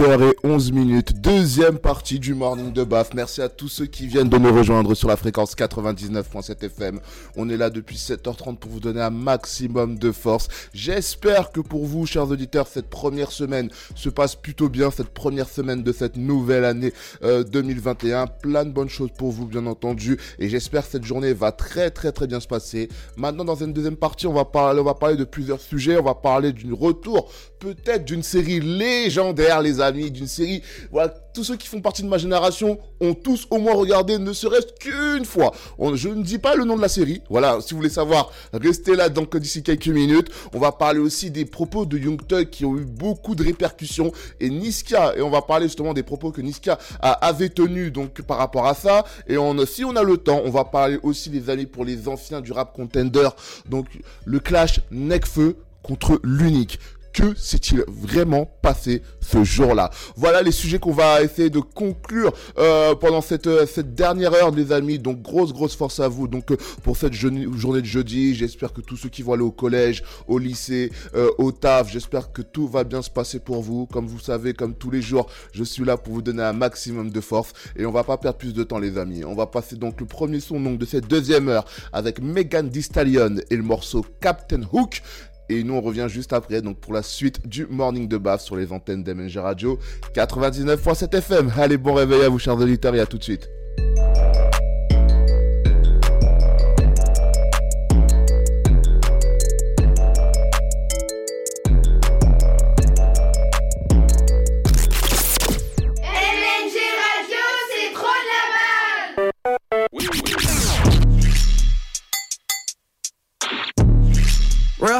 8h et 11 minutes, deuxième partie du Morning de Baf. Merci à tous ceux qui viennent de nous rejoindre sur la fréquence 99.7 FM. On est là depuis 7h30 pour vous donner un maximum de force. J'espère que pour vous, chers auditeurs, cette première semaine se passe plutôt bien, cette première semaine de cette nouvelle année 2021. Euh, Plein de bonnes choses pour vous, bien entendu. Et j'espère que cette journée va très très très bien se passer. Maintenant, dans une deuxième partie, on va parler, on va parler de plusieurs sujets. On va parler d'une retour, peut-être d'une série légendaire, les amis d'une série. Voilà, tous ceux qui font partie de ma génération ont tous au moins regardé, ne serait-ce qu'une fois. je ne dis pas le nom de la série. Voilà, si vous voulez savoir, restez là donc d'ici quelques minutes. On va parler aussi des propos de Young Thug qui ont eu beaucoup de répercussions et Niska. Et on va parler justement des propos que Niska avait tenus donc par rapport à ça. Et si on a le temps, on va parler aussi les amis pour les anciens du rap contender. Donc le clash Necfeu contre l'unique que s'est-il vraiment passé ce jour-là? Voilà les sujets qu'on va essayer de conclure euh, pendant cette, euh, cette dernière heure, les amis. Donc grosse grosse force à vous. Donc euh, pour cette journée de jeudi, j'espère que tous ceux qui vont aller au collège, au lycée, au taf, j'espère que tout va bien se passer pour vous. Comme vous savez, comme tous les jours, je suis là pour vous donner un maximum de force et on va pas perdre plus de temps, les amis. On va passer donc le premier son donc de cette deuxième heure avec Megan Thee Stallion et le morceau Captain Hook. Et nous, on revient juste après, donc pour la suite du Morning de Baf sur les antennes d'MNG Radio 99.7 FM. Allez, bon réveil à vous, chers auditeurs, et à tout de suite.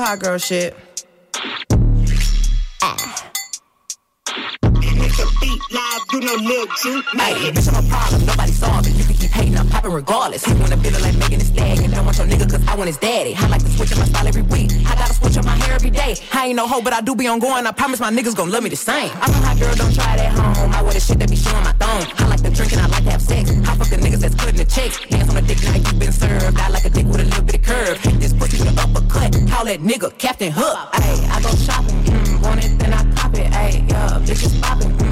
real hot girl shit. Ah. Beat live, you know. Bitch, I'm a problem, nobody hating, I'm popping regardless. You wanna feel like making it stag and don't want your nigga cause I want his daddy. I like to switch up my style every week. I gotta switch up my hair every day. I ain't no hoe, but I do be on going. I promise my niggas gon' love me the same. I'm a hot girl, don't try it at home. I wear the shit that be showing my thong. I like to drink and I like to have sex. I fuck the niggas that's cutting the checks. Dance on the dick now you been served. I like a dick with a little bit of curve. This pussy with an uppercut. Call that nigga Captain Hook. Ayy, I go shopping. Mm, want it, then I cop it. Ayy, yeah, bitches popping. Mm,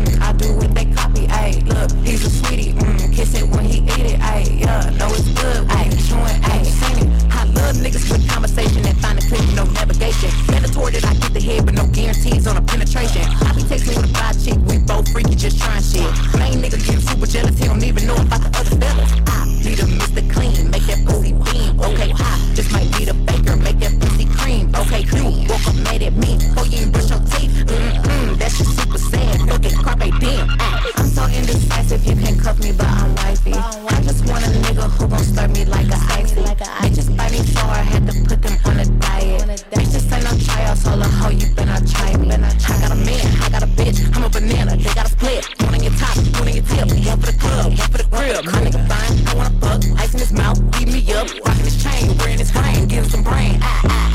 yeah, know it's good. Ayy, chewing, ayy, it. I love niggas with conversation and find a clip, no navigation. Mandatory that I get the head, but no guarantees on a penetration. I be texting with a five chick, we both freaky, just trying shit. Main nigga getting super jealous, he don't even know about the other fellas. I need a Mr. Clean, make that pussy beam. Okay, hot, just might need a baker, make that pussy cream. Okay, cool, woke up mad at me, oh you ain't brush your teeth. Mm-mm, that shit super sad, fucking carpe diem. I'm so indecisive, you can cuff me, but I'm wifey. I just who gon' stir me like a icy. Bitches bite me I had to put them on a diet. Bitches ain't no tryouts, hold a hoe, you better try me. I got a man, I got a bitch, I'm a banana, they got a split. One in your top, one in your tip, one for the club, one for the crib. My nigga fine, I wanna fuck, ice in his mouth, beat me up, rockin' his chain, wearing his ring, getting some brain. Ah, ah,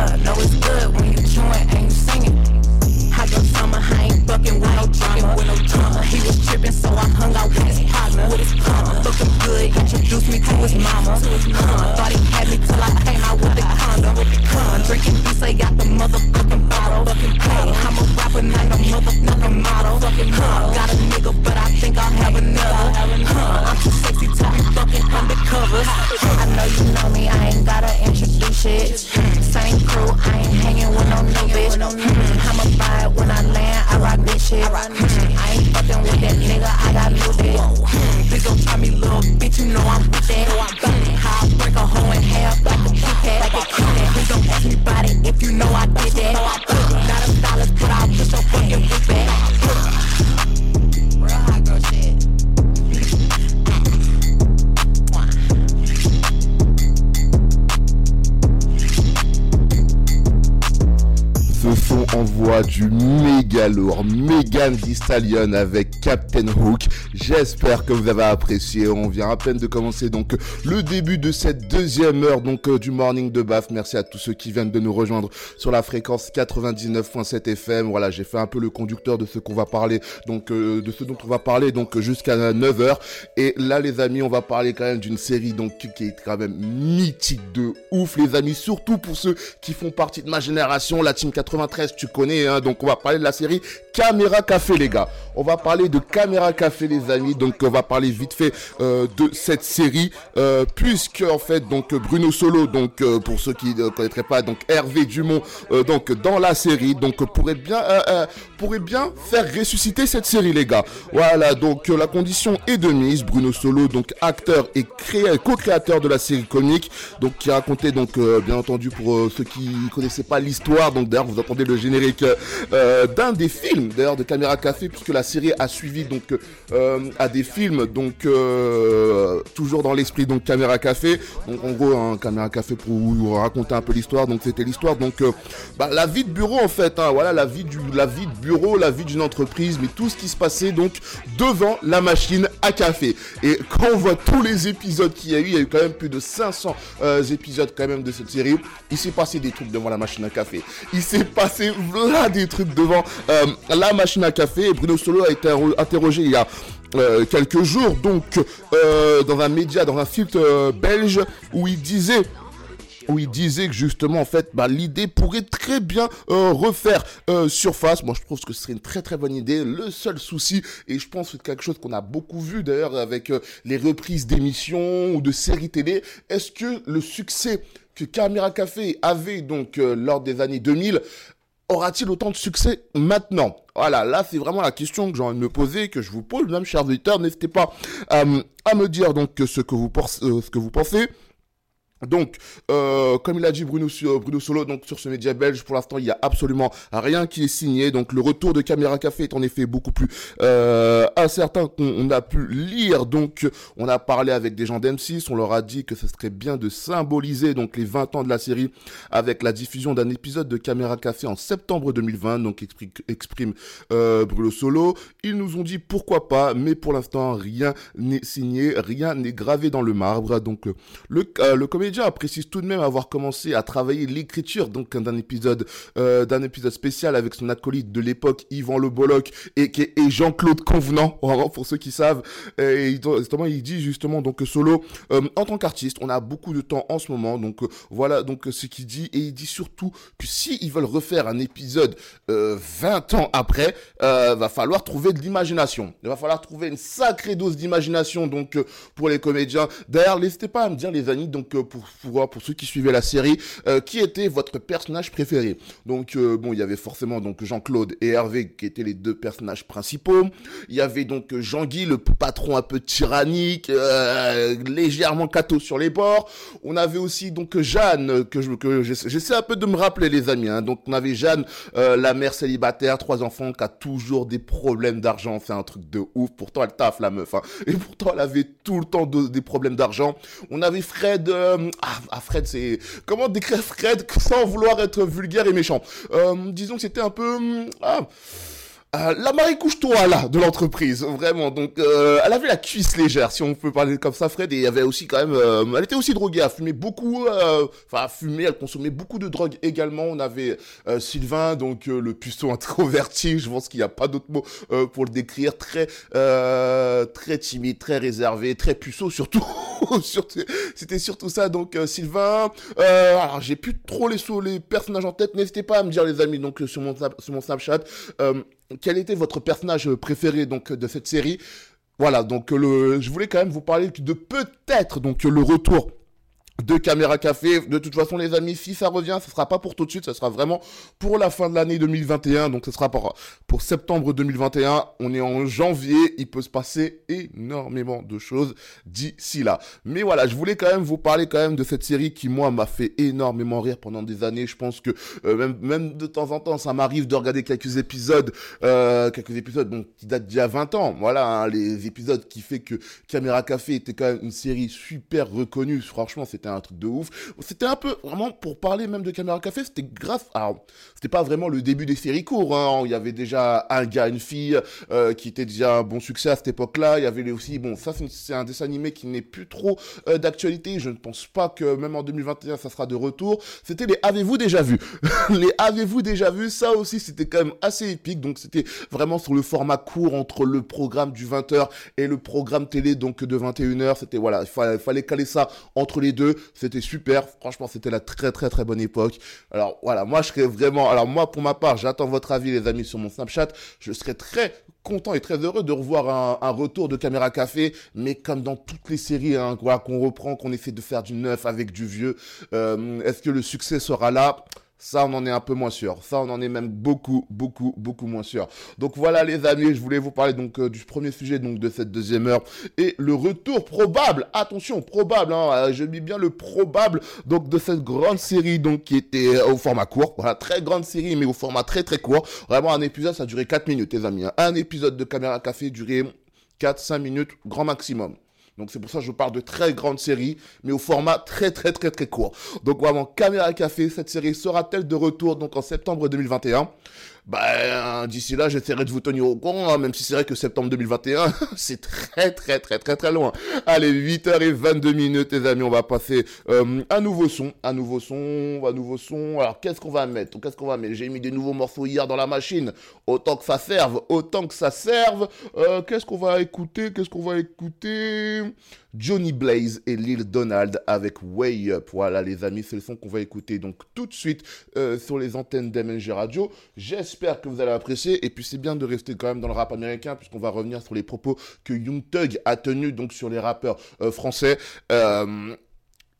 up. Know it's good when you join fucking with no drama, with no drama. He was tripping, so I hung out with his partner, with his partner. Looking good, introduced me to his mama. Huh, thought he had me till I came out with the condom. Huh, drinking Say got the motherfucking bottle. Hey, I'm a rapper, not a motherfucking model. Huh, got a nigga, but I think I'll have another. Huh, I'm too sexy to be fucking undercover. I know you know me, I ain't gotta introduce it. Same crew, I ain't hanging with no new bitch. Hmm, I'ma buy it when I land, I rock shit. I ain't fucking with that nigga, I got bitch. Please don't try me, little bitch, you know I'm with that. How I break a hoe in half like a Kit Kat. Like a Kit Kat. Please don't ask me about it if you know I did that. Not a stylist, but I'll push your fucking whip back. Son envoie du méga lourd, Megan Thee avec Captain Hook. J'espère que vous avez apprécié. On vient à peine de commencer donc le début de cette deuxième heure donc euh, du morning de Baf. Merci à tous ceux qui viennent de nous rejoindre sur la fréquence 99.7 FM. Voilà, j'ai fait un peu le conducteur de ce qu'on va parler donc euh, de ce dont on va parler donc jusqu'à 9h et là les amis, on va parler quand même d'une série donc qui est quand même mythique de ouf les amis, surtout pour ceux qui font partie de ma génération, la team 93, tu connais, hein, donc on va parler de la série Caméra Café, les gars. On va parler de Caméra Café, les amis, donc on va parler vite fait euh, de cette série, euh, puisque en fait, donc Bruno Solo, donc euh, pour ceux qui ne connaîtraient pas, donc Hervé Dumont, donc dans la série, donc pourrait bien, pourrait bien faire ressusciter cette série, les gars. Voilà, donc la condition est de mise. Bruno Solo, donc acteur et co-créateur de la série comique, donc qui racontait donc bien entendu pour ceux qui connaissaient pas l'histoire. Donc d'ailleurs, vous entendez le générique euh, d'un des films d'ailleurs de Caméra Café, puisque la série a suivi donc euh, à des films, donc euh, toujours dans l'esprit donc Caméra Café. Donc en gros, un Caméra Café pour raconter un peu l'histoire. Donc c'était l'histoire donc bah, la vie de bureau en fait. Hein, voilà la vie du la vie de bureau, la vie d'une entreprise, mais tout ce qui se passait donc devant la machine à café. Et quand on voit tous les épisodes qu'il y a eu, il y a eu quand même plus de 500 épisodes quand même de cette série. Il s'est passé des trucs devant la machine à café. Il s'est passé là des trucs devant euh, la machine à café. Bruno Solo a été interrogé il y a euh, quelques jours, donc euh, dans un média, dans un filtre belge, où il disait où il disait que justement en fait bah, l'idée pourrait très bien refaire surface. Moi je trouve que ce serait une très très bonne idée. Le seul souci, et je pense que c'est quelque chose qu'on a beaucoup vu d'ailleurs avec les reprises d'émissions ou de séries télé, est-ce que le succès que Camera Café avait donc lors des années 2000 aura-t-il autant de succès maintenant? Voilà, là c'est vraiment la question que j'ai envie de me poser, que je vous pose, même chers auditeurs, n'hésitez pas euh, à me dire donc ce que vous, euh, ce que vous pensez. Donc, euh, comme il a dit Bruno, Bruno Solo, donc sur ce média belge, pour l'instant, il n'y a absolument rien qui est signé. Donc, le retour de Caméra Café est en effet beaucoup plus euh, incertain qu'on a pu lire. Donc, on a parlé avec des gens d'M6, on leur a dit que ce serait bien de symboliser donc les 20 ans de la série avec la diffusion d'un épisode de Caméra Café en septembre 2020. Donc, exprime, euh, Bruno Solo. Ils nous ont dit pourquoi pas, mais pour l'instant, rien n'est signé, rien n'est gravé dans le marbre. Donc, le, le comédien comédien précise tout de même avoir commencé à travailler l'écriture donc d'un épisode euh, d'un épisode spécial avec son acolyte de l'époque Yvan Le Bolloc et, et Jean-Claude Convenant pour ceux qui savent. Et justement il dit justement donc solo euh, en tant qu'artiste on a beaucoup de temps en ce moment donc euh, voilà donc ce qu'il dit. Et il dit surtout que si ils veulent refaire un épisode 20 ans après va falloir trouver de l'imagination. Il va falloir trouver une sacrée dose d'imagination donc pour les comédiens. D'ailleurs n'hésitez pas à me dire les amis donc pour pour, pour, ceux qui suivaient la série, euh, qui était votre personnage préféré Donc euh, bon, il y avait forcément donc Jean-Claude et Hervé qui étaient les deux personnages principaux. Il y avait donc Jean-Guy, le patron un peu tyrannique, euh, légèrement cateau sur les bords. On avait aussi donc Jeanne que je que j'essaie un peu de me rappeler les amis. Hein. Donc on avait Jeanne, la mère célibataire, trois enfants, qui a toujours des problèmes d'argent. C'est un truc de ouf. Pourtant elle taffe la meuf. Hein. Et pourtant elle avait tout le temps des problèmes d'argent. On avait Fred ah, Fred, c'est comment décrire Fred sans vouloir être vulgaire et méchant? Euh, disons que c'était un peu hum, ah, euh, la Marie couche-toi là de l'entreprise, vraiment. Donc, euh, elle avait la cuisse légère, si on peut parler comme ça, Fred. Et il y avait aussi quand même, euh, elle était aussi droguée, elle fumait beaucoup, enfin, fumer, elle consommait beaucoup de drogue également. On avait Sylvain, donc le puceau introverti. Je pense qu'il n'y a pas d'autre mot pour le décrire. Très, très timide, très réservé, très puceau surtout. C'était surtout ça. Donc Sylvain. alors, j'ai plus trop les, les personnages en tête. N'hésitez pas à me dire les amis. Donc sur mon sur mon Snapchat quel était votre personnage préféré donc de cette série? Voilà, donc le, je voulais quand même vous parler de peut-être donc le retour de Caméra Café. De toute façon, les amis, si ça revient, ce sera pas pour tout de suite, ce sera vraiment pour la fin de l'année 2021. Donc, ce sera pour, septembre 2021. On est en janvier. Il peut se passer énormément de choses d'ici là. Mais voilà, je voulais quand même vous parler quand même de cette série qui, moi, m'a fait énormément rire pendant des années. Je pense que euh, même, même de temps en temps, ça m'arrive de regarder quelques épisodes, euh, quelques épisodes bon, qui datent d'il y a 20 ans. Voilà, hein, les épisodes qui fait que Caméra Café était quand même une série super reconnue. Franchement, c'était un truc de ouf. C'était un peu, vraiment, pour parler même de Caméra Café, c'était grave. Alors, c'était pas vraiment le début des séries courtes. Hein. Il y avait déjà un gars, une fille, euh, qui était déjà un bon succès à cette époque-là. Il y avait aussi, bon, ça c'est un dessin animé qui n'est plus trop euh, d'actualité. Je ne pense pas que même en 2021 ça sera de retour. C'était les Avez-vous déjà vu Les Avez-vous déjà vu Ça aussi c'était quand même assez épique. Donc c'était vraiment sur le format court entre le programme du 20h et le programme télé donc de 21h. C'était voilà, il fallait caler ça entre les deux. C'était super. Franchement, c'était la très très très bonne époque. Alors voilà, moi je serais vraiment. Alors moi pour ma part, j'attends votre avis les amis sur mon Snapchat. Je serais très content et très heureux de revoir un, retour de Caméra Café, mais comme dans toutes les séries, hein, qu'on reprend, qu'on essaie de faire du neuf avec du vieux. Euh, est-ce que le succès sera là? Ça, on en est un peu moins sûr. Ça, on en est même beaucoup, beaucoup, beaucoup moins sûr. Donc voilà, les amis, je voulais vous parler donc euh, du premier sujet donc de cette deuxième heure et le retour probable. Attention, probable. Hein, euh, je mis bien le probable donc de cette grande série donc qui était euh, au format court. Voilà, très grande série, mais au format très très court. Vraiment, un épisode, ça a duré 4 minutes, les amis. Hein. Un épisode de Caméra Café durait 4-5 minutes, grand maximum. Donc c'est pour ça que je parle de très grande série, mais au format très très très très court. Donc vraiment, Caméra Café, cette série sera-t-elle de retour donc en septembre 2021 ben, d'ici là, j'essaierai de vous tenir au courant, hein, même si c'est vrai que septembre 2021, c'est très, très, très, très, très loin. Allez, 8h22 minutes, les amis, on va passer euh, un nouveau son, un nouveau son, un nouveau son. Alors, qu'est-ce qu'on va mettre? Qu'est-ce qu'on va mettre? J'ai mis des nouveaux morceaux hier dans la machine. Autant que ça serve, autant que ça serve. Euh, qu'est-ce qu'on va écouter? Qu'est-ce qu'on va écouter? Johnny Blaze et Lil Donald avec Way Up. Voilà, les amis, c'est le son qu'on va écouter donc tout de suite euh, sur les antennes d'MNG Radio. J'espère que vous allez apprécier. Et puis, c'est bien de rester quand même dans le rap américain, puisqu'on va revenir sur les propos que Young Thug a tenus donc sur les rappeurs euh, français. Euh,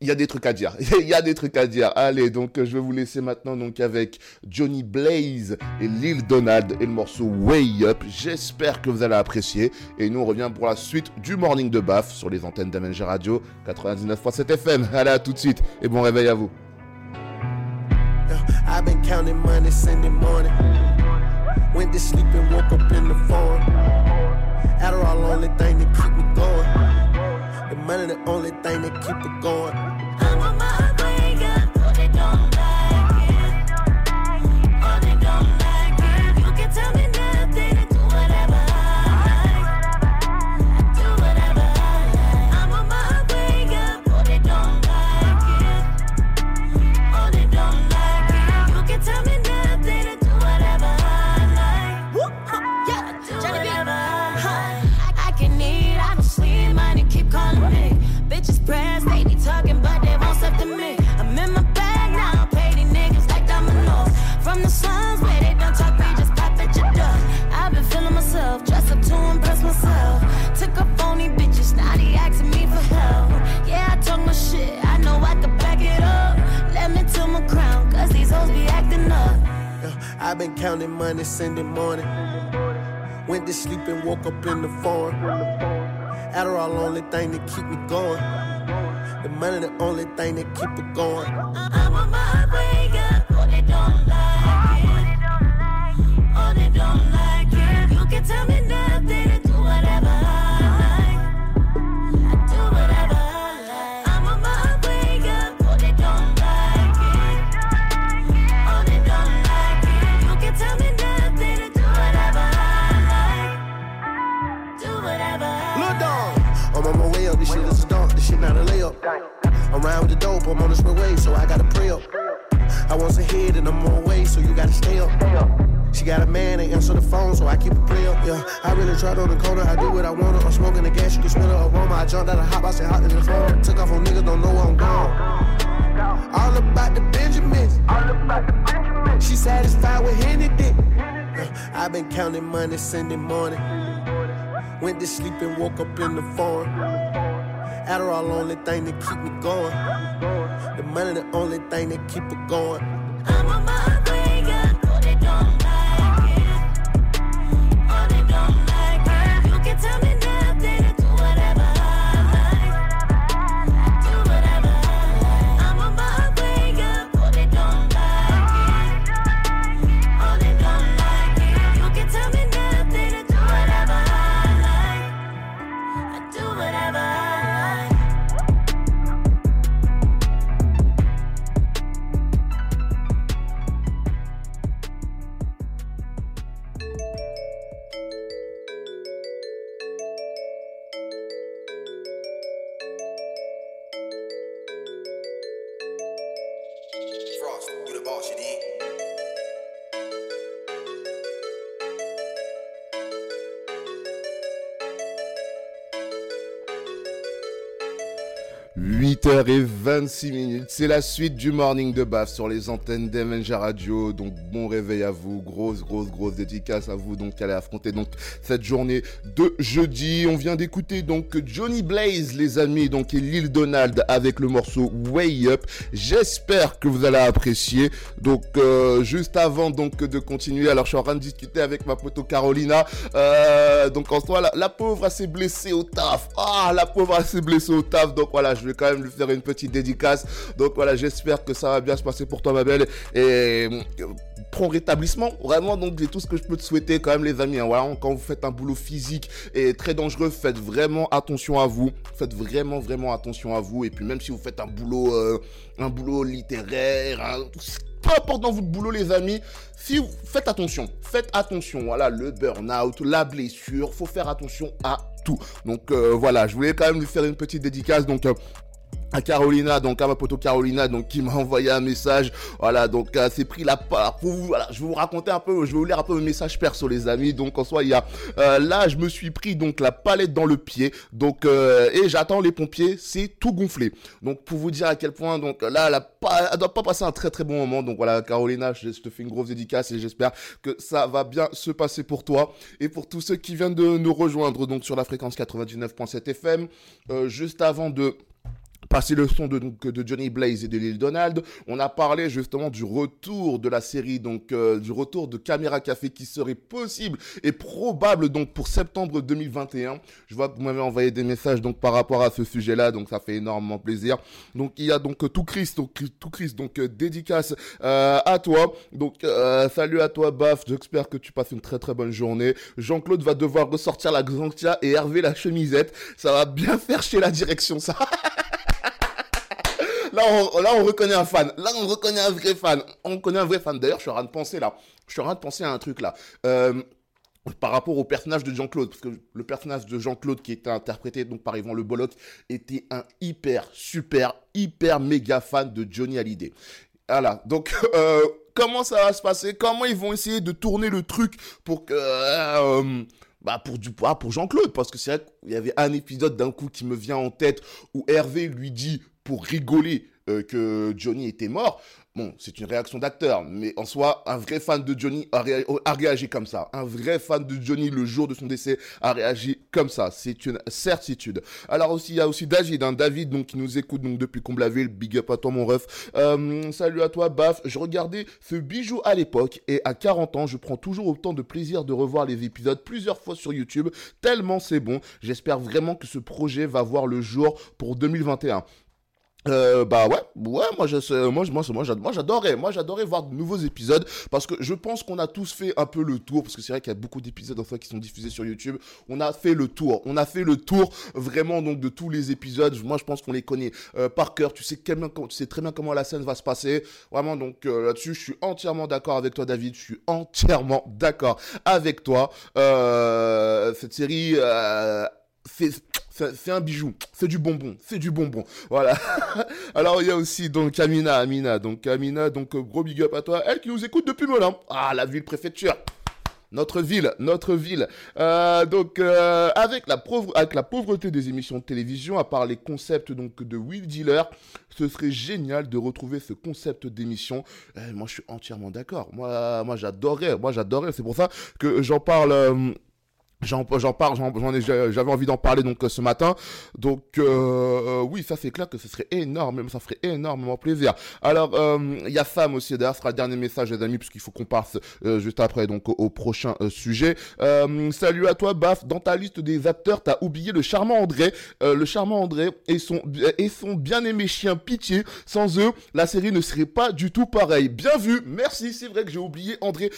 il y a des trucs à dire. Il y a des trucs à dire. Allez, donc je vais vous laisser maintenant donc avec Johnny Blaze et Lil Donald et le morceau Way Up. J'espère que vous allez apprécier. Et nous on revient pour la suite du Morning de Baf sur les antennes d'MNG Radio 99.7 FM. Allez à tout de suite et bon réveil à vous. Money the only thing that keep it going. I've been counting money Sunday morning. Went to sleep and woke up in the phone. Adderall, only thing that keep me going. The money, the only thing that keep it going. I'm on my way, girl. Oh, they don't like it. Oh, they don't like it. You can tell me nothing. Around the dope, I'm on the way, so I gotta pray up. I was ahead and I'm on way, so you gotta stay up. She got a man, they answer the phone, so I keep it real. Yeah, I really tried on the corner, I do what I want. I'm smoking the gas, you can smell the aroma. I jumped out of hot, I said hot in the phone. Took off on niggas, don't know where I'm gone. All about the Benjamins. All about the Benjamins. She satisfied with anything. Yeah, i been counting money Sunday morning. Went to sleep and woke up in the farm. Adderall, only thing that keep me going. The money, the only thing that keep it going. I'm on my et 8h26 minutes, c'est la suite du morning de BAF sur les antennes d'Evenja Radio. Donc bon réveil à vous, grosse, grosse, grosse dédicace à vous donc allez affronter donc cette journée de jeudi. On vient d'écouter donc Johnny Blaze les amis, donc et Lil Donald avec le morceau Way Up. J'espère que vous allez apprécier. Donc euh, juste avant donc de continuer, alors je suis en train de discuter avec ma pote Carolina. Euh, donc en soi la, la pauvre s'est blessée au taf. Ah la pauvre s'est blessée au taf. Donc voilà je vais quand même lui faire une petite dédicace. Donc voilà, j'espère que ça va bien se passer pour toi, ma belle. Et euh, prends rétablissement. Vraiment, donc c'est tout ce que je peux te souhaiter quand même, les amis. Hein. Quand vous faites un boulot physique et très dangereux, faites vraiment attention à vous. Faites vraiment, vraiment attention à vous. Et puis même si vous faites un boulot, euh, un boulot littéraire, hein, peu importe dans votre boulot, les amis, si vous faites attention, faites attention. Voilà, le burn-out, la blessure, faut faire attention à tout. Donc euh, voilà, je voulais quand même lui faire une petite dédicace. Donc à Carolina, donc à ma pote Carolina, donc qui m'a envoyé un message. Voilà, donc euh, c'est pris la part. Voilà, je vais vous raconter un peu, je vais vous lire un peu mes messages perso, les amis. Donc en soi, il y a euh, là, je me suis pris donc la palette dans le pied, donc euh, et j'attends les pompiers, c'est tout gonflé. Donc pour vous dire à quel point, donc là, elle, a pas, elle doit pas passer un très très bon moment. Donc voilà, Carolina, je, te fais une grosse dédicace et j'espère que ça va bien se passer pour toi et pour tous ceux qui viennent de nous rejoindre donc sur la fréquence 99.7 FM. juste avant de passer le son de, de Johnny Blaze et de Lil Donald. On a parlé justement du retour de la série, donc euh, du retour de Caméra Café qui serait possible et probable donc pour septembre 2021. Je vois que vous m'avez envoyé des messages donc par rapport à ce sujet-là, donc ça fait énormément plaisir. Donc il y a donc tout Chris, donc tout Chris, donc euh, dédicace euh, à toi. Donc salut à toi Baf, j'espère que tu passes une très très bonne journée. Jean-Claude va devoir ressortir la Xantia et Hervé la chemisette. Ça va bien faire chez la direction ça. là, on, reconnaît un fan. Là, on reconnaît un vrai fan. On connaît un vrai fan. D'ailleurs, je suis en train de penser là. Je suis en train de penser à un truc là. Euh, par rapport au personnage de Jean-Claude, parce que le personnage de Jean-Claude qui était interprété donc par Yvan Le Bolloc était un hyper, super, hyper méga fan de Johnny Hallyday. Voilà, donc euh, comment ça va se passer? Comment ils vont essayer de tourner le truc pour que... Euh, bah pour du poids pour Jean-Claude? Parce que c'est vrai qu'il y avait un épisode d'un coup qui me vient en tête où Hervé lui dit pour rigoler euh, que Johnny était mort. Bon, c'est une réaction d'acteur, mais en soi, un vrai fan de Johnny a, réagi comme ça. Un vrai fan de Johnny le jour de son décès a réagi comme ça. C'est une certitude. Alors aussi, il y a aussi David, hein, David donc qui nous écoute donc depuis Comblaville. Big up à toi mon ref. Euh, salut à toi, Baf. Je regardais ce bijou à l'époque et à 40 ans, je prends toujours autant de plaisir de revoir les épisodes plusieurs fois sur YouTube. Tellement c'est bon. J'espère vraiment que ce projet va voir le jour pour 2021. Euh, bah ouais, ouais, moi je moi moi moi j'adorais, moi j'adorais voir de nouveaux épisodes parce que je pense qu'on a tous fait un peu le tour parce que c'est vrai qu'il y a beaucoup d'épisodes en fait qui sont diffusés sur YouTube. On a fait le tour, on a fait le tour vraiment donc de tous les épisodes. Moi je pense qu'on les connaît euh, par cœur. Tu sais très bien comment la scène va se passer. Vraiment donc euh, là-dessus je suis entièrement d'accord avec toi David. Je suis entièrement d'accord avec toi. Euh, cette série c'est un bijou, c'est du bonbon, c'est du bonbon. Voilà. Alors il y a aussi donc Amina, Amina, donc Amina, donc euh, gros big up à toi, elle qui nous écoute depuis Melun. Ah la ville préfecture. Notre ville, notre ville. Euh, donc euh, avec la pauvreté des émissions de télévision, à part les concepts donc de Will Dealer, ce serait génial de retrouver ce concept d'émission. moi je suis entièrement d'accord. Moi, moi j'adorais, moi j'adorais. C'est pour ça que j'en parle. J'en, parle, j'avais envie d'en parler donc ce matin. Donc euh, euh, oui, ça c'est clair que ce serait énorme, ça ferait énormément plaisir. Alors euh, il y a Sam aussi. D'ailleurs, ce sera le dernier message les amis, puisqu'il faut qu'on passe juste après donc au, prochain sujet. salut à toi, Baf. Dans ta liste des acteurs, t'as oublié le charmant André, le charmant André et son et son bien aimé chien Pitié. Sans eux, la série ne serait pas du tout pareille. Bien vu, merci. C'est vrai que j'ai oublié André.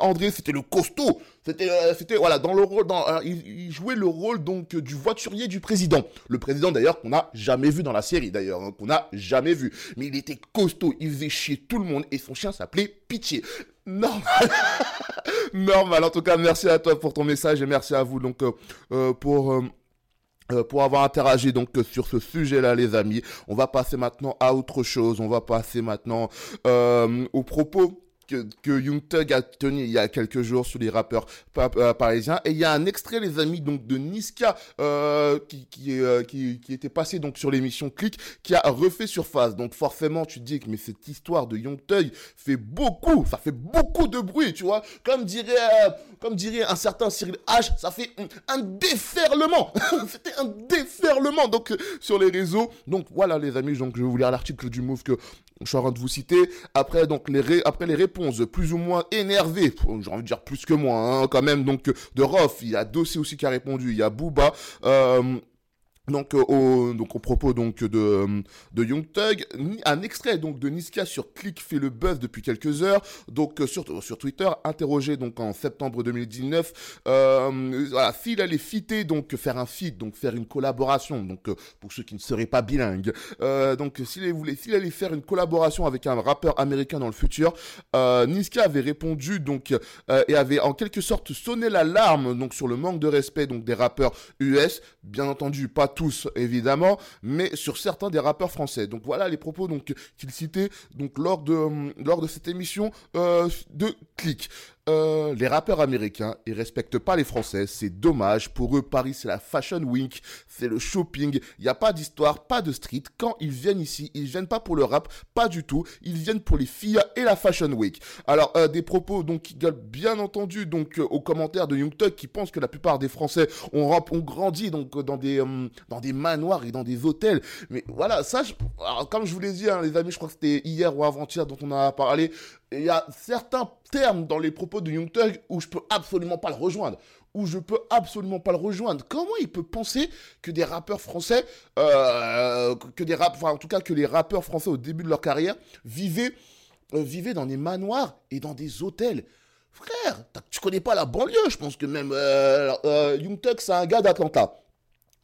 André, c'était le costaud. C'était, c'était voilà dans le rôle il, jouait le rôle donc du voiturier du président. Le président d'ailleurs qu'on n'a jamais vu dans la série d'ailleurs, hein, qu'on n'a jamais vu. Mais il était costaud, il faisait chier tout le monde et son chien s'appelait Pitié. Normal. Normal. En tout cas, merci à toi pour ton message et merci à vous donc euh, euh, pour euh, pour avoir interagi donc sur ce sujet-là, les amis. On va passer maintenant à autre chose. On va passer maintenant aux propos que, que Young Thug a tenu il y a quelques jours sur les rappeurs parisiens. Et il y a un extrait, les amis, donc de Niska qui qui, qui qui était passé donc sur l'émission Click, qui a refait surface. Donc forcément, tu te dis que mais cette histoire de Young Thug fait beaucoup, ça fait beaucoup de bruit, tu vois. Comme dirait comme dirait un certain Cyril H, ça fait un déferlement. C'était un déferlement donc sur les réseaux. Donc voilà les amis, donc je vais vous lire l'article du Move que je suis en train de vous citer. Après donc les réponses plus ou moins énervées, j'ai envie de dire plus que moi hein, quand même. Donc de Rof, il y a Dossé aussi qui a répondu, il y a Booba. Euh, donc euh, au donc au propos donc de euh, de Young Thug, un extrait donc de Niska sur Click fait le buzz depuis quelques heures. Donc euh, sur sur Twitter, interrogé donc en septembre 2019, euh, s'il allait fitter donc faire un feat, donc faire une collaboration. Donc pour ceux qui ne seraient pas bilingues, donc s'il voulait s'il allait faire une collaboration avec un rappeur américain dans le futur, Niska avait répondu donc et avait en quelque sorte sonné l'alarme donc sur le manque de respect donc des rappeurs US, bien entendu pas tous évidemment, mais sur certains des rappeurs français. Donc voilà les propos donc qu'il citait donc lors de lors de cette émission euh, de Click. Euh, les rappeurs américains, ils respectent pas les Français, c'est dommage. Pour eux, Paris, c'est la Fashion Week, c'est le shopping. Il n'y a pas d'histoire, pas de street. Quand ils viennent ici, ils viennent pas pour le rap, pas du tout. Ils viennent pour les filles et la Fashion Week. Alors, euh, des propos donc qui gueulent bien entendu donc euh, aux commentaires de Young Thug qui pensent que la plupart des Français ont, grandi donc dans des dans des manoirs et dans des hôtels. Mais voilà, ça, comme je vous l'ai dit, hein, les amis, je crois que c'était hier ou avant-hier dont on a parlé il y a certains termes dans les propos de Young Thug où je peux absolument pas le rejoindre. Où je peux absolument pas le rejoindre. Comment il peut penser que des rappeurs français, euh, que des rap, en tout cas que les rappeurs français au début de leur carrière vivaient, euh, vivaient dans des manoirs et dans des hôtels? Frère, tu connais pas la banlieue, je pense que même euh, euh Young Thug c'est un gars d'Atlanta.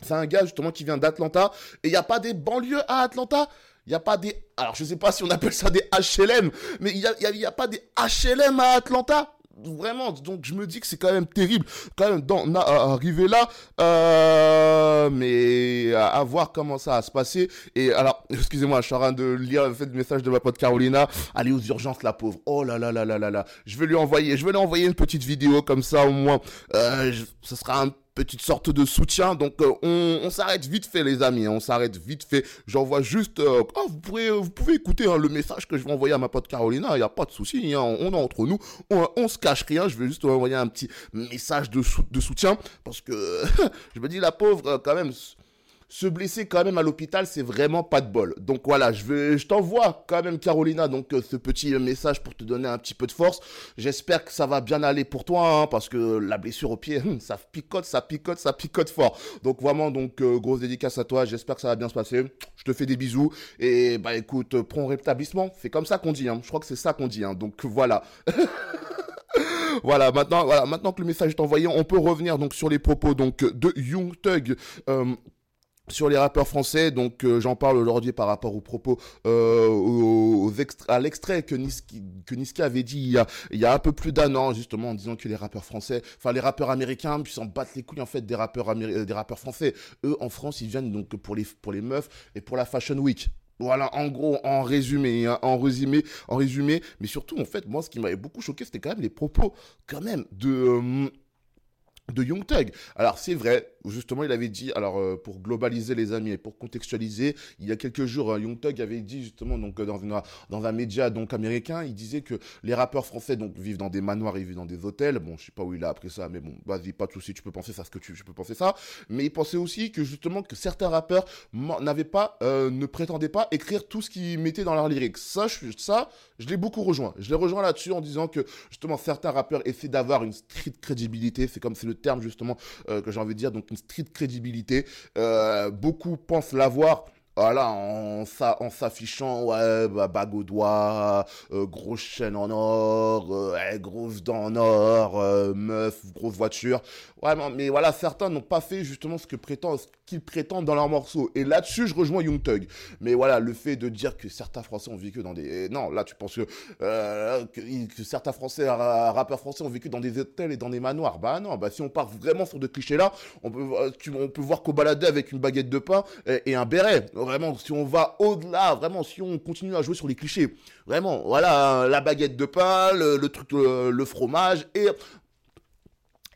C'est un gars justement qui vient d'Atlanta et il n'y a pas des banlieues à Atlanta? Il n'y a pas des... Alors, je sais pas si on appelle ça des HLM, mais il n'y a, y a, pas des HLM à Atlanta? Vraiment donc je me dis que c'est quand même terrible quand même d'en arriver là euh, mais à, voir comment ça va se passer. Et alors excusez-moi je suis en train de lire le message de ma pote Carolina. Allez aux urgences la pauvre. Oh là là là là là là. Je vais lui envoyer je vais lui envoyer une petite vidéo comme ça au moins. Euh, ce sera un petite sorte de soutien. Donc euh, on, s'arrête vite fait les amis, hein. on s'arrête vite fait. J'envoie juste, euh, oh, vous pouvez, vous pouvez écouter hein, le message que je vais envoyer à ma pote Carolina. Il y a pas de souci, hein, on est entre nous, on, on se cache rien. Je vais juste envoyer un petit message de soutien parce que je me dis la pauvre quand même se blesser quand même à l'hôpital, c'est vraiment pas de bol. Donc voilà, je je t'envoie quand même Carolina donc euh, ce petit message pour te donner un petit peu de force. J'espère que ça va bien aller pour toi hein, parce que la blessure au pied, hum, ça picote, ça picote, ça picote fort. Donc vraiment donc euh, grosse dédicace à toi. J'espère que ça va bien se passer. Je te fais des bisous et bah écoute, prends rétablissement. C'est comme ça qu'on dit. Hein. Je crois que c'est ça qu'on dit. Hein. Donc voilà. voilà, maintenant, voilà, maintenant que le message est envoyé, on peut revenir donc sur les propos donc de Young Thug. Euh, sur les rappeurs français, donc euh, j'en parle aujourd'hui par rapport aux propos, euh, aux, à l'extrait que, Niski, que Niska avait dit il y, a, un peu plus d'un an, justement, en disant que les rappeurs français, enfin les rappeurs américains, puis s'en battent les couilles en fait des rappeurs, euh, des rappeurs français. Eux, en France, ils viennent donc pour les, pour les meufs et pour la Fashion Week. Voilà, en gros, en résumé, hein, en résumé, en résumé, mais surtout, en fait, moi, ce qui m'avait beaucoup choqué, c'était quand même les propos, quand même, de, de Young Thug. Alors c'est vrai, justement il avait dit, alors euh, pour globaliser les amis et pour contextualiser, il y a quelques jours, hein, Young Thug avait dit justement donc dans, une, dans un média donc américain, il disait que les rappeurs français donc vivent dans des manoirs, ils vivent dans des hôtels. Bon, je sais pas où il a appris ça, mais bon, vas-y, pas de souci, tu peux penser ça, ce que tu, tu peux penser ça. Mais il pensait aussi que justement que certains rappeurs n'avaient pas, euh, ne prétendaient pas écrire tout ce qu'ils mettaient dans leurs lyrics. Ça, je, ça, je l'ai beaucoup rejoint. Je l'ai rejoint là-dessus en disant que justement certains rappeurs essaient d'avoir une street crédibilité. C'est comme c'est le terme justement euh, que j'ai envie de dire, donc une street crédibilité. Euh, beaucoup pensent l'avoir voilà, en, s'affichant, ouais, bah, bague au doigt, euh, grosse chaîne en or, euh, grosse dents en or, euh, meuf, grosse voiture. Ouais, mais voilà, certains n'ont pas fait justement ce que prétendent, ce qu'ils prétendent dans leurs morceaux. Et là-dessus, je rejoins Young Thug. Mais voilà, le fait de dire que certains Français ont vécu dans des, non, là, tu penses que, euh, que, certains Français, rappeurs français ont vécu dans des hôtels et dans des manoirs. Bah non, bah si on part vraiment sur de clichés là, on peut, tu, on peut voir qu'au balader avec une baguette de pain et un béret vraiment, si on va au-delà, vraiment, si on continue à jouer sur les clichés, vraiment, voilà, la baguette de pain, le, truc, le, fromage et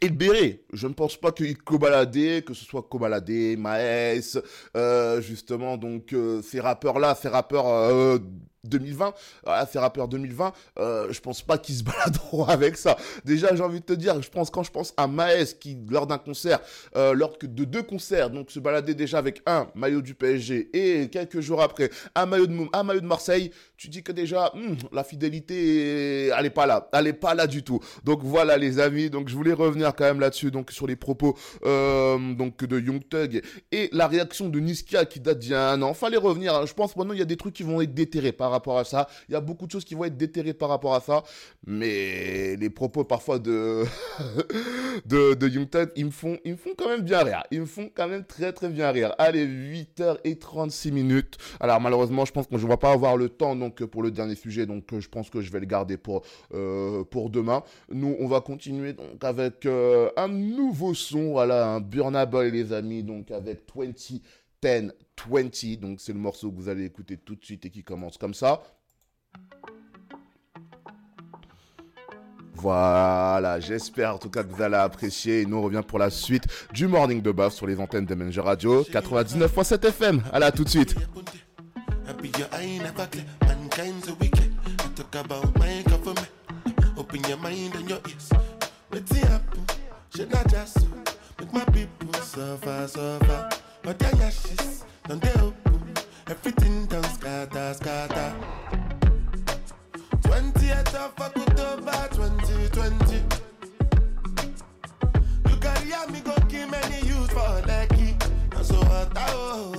et le béret, je ne pense pas qu'il Kobalade, que ce soit Kobalade, Maes, euh, justement, donc euh, ces rappeurs-là, ces rappeurs euh, 2020, voilà, ces rappeurs 2020, euh, je pense pas qu'ils se baladeront avec ça. Déjà, j'ai envie de te dire, je pense quand je pense à Maes qui lors d'un concert, euh, lors de deux concerts, donc se baladait déjà avec un maillot du PSG et quelques jours après un maillot de un maillot de Marseille, tu dis que déjà hmm, la fidélité, elle est pas là, elle est pas là du tout. Donc voilà les amis, donc je voulais revenir quand même là-dessus, donc sur les propos euh, donc de Young Thug et la réaction de Niska qui date d'il y a un an. Fallait revenir. Je pense maintenant il y a des trucs qui vont être déterrés par rapport à ça. Il y a beaucoup de choses qui vont être déterrées par rapport à ça. Mais les propos parfois de, de, de Young ils me, font, ils me font quand même bien rire. Ils me font quand même très très bien rire. Allez, 8h36 minutes. Alors malheureusement, je pense que je ne vais pas avoir le temps donc pour le dernier sujet. Donc je pense que je vais le garder pour, euh, pour demain. Nous, on va continuer donc avec euh, un nouveau son. Voilà, un Burna Boy les amis. Donc avec 20 10 20. Donc c'est le morceau que vous allez écouter tout de suite et qui commence comme ça. Voilà, j'espère en tout cas que vous allez apprécier. Et nous on revient pour la suite du Morning de sur les antennes de Menge Radio 99.7 FM. Allez, à tout de suite. Don't they open? Everything done scatter, scatter. 20th of October 2020. You carry me go kill many youth for lucky. And so what oh.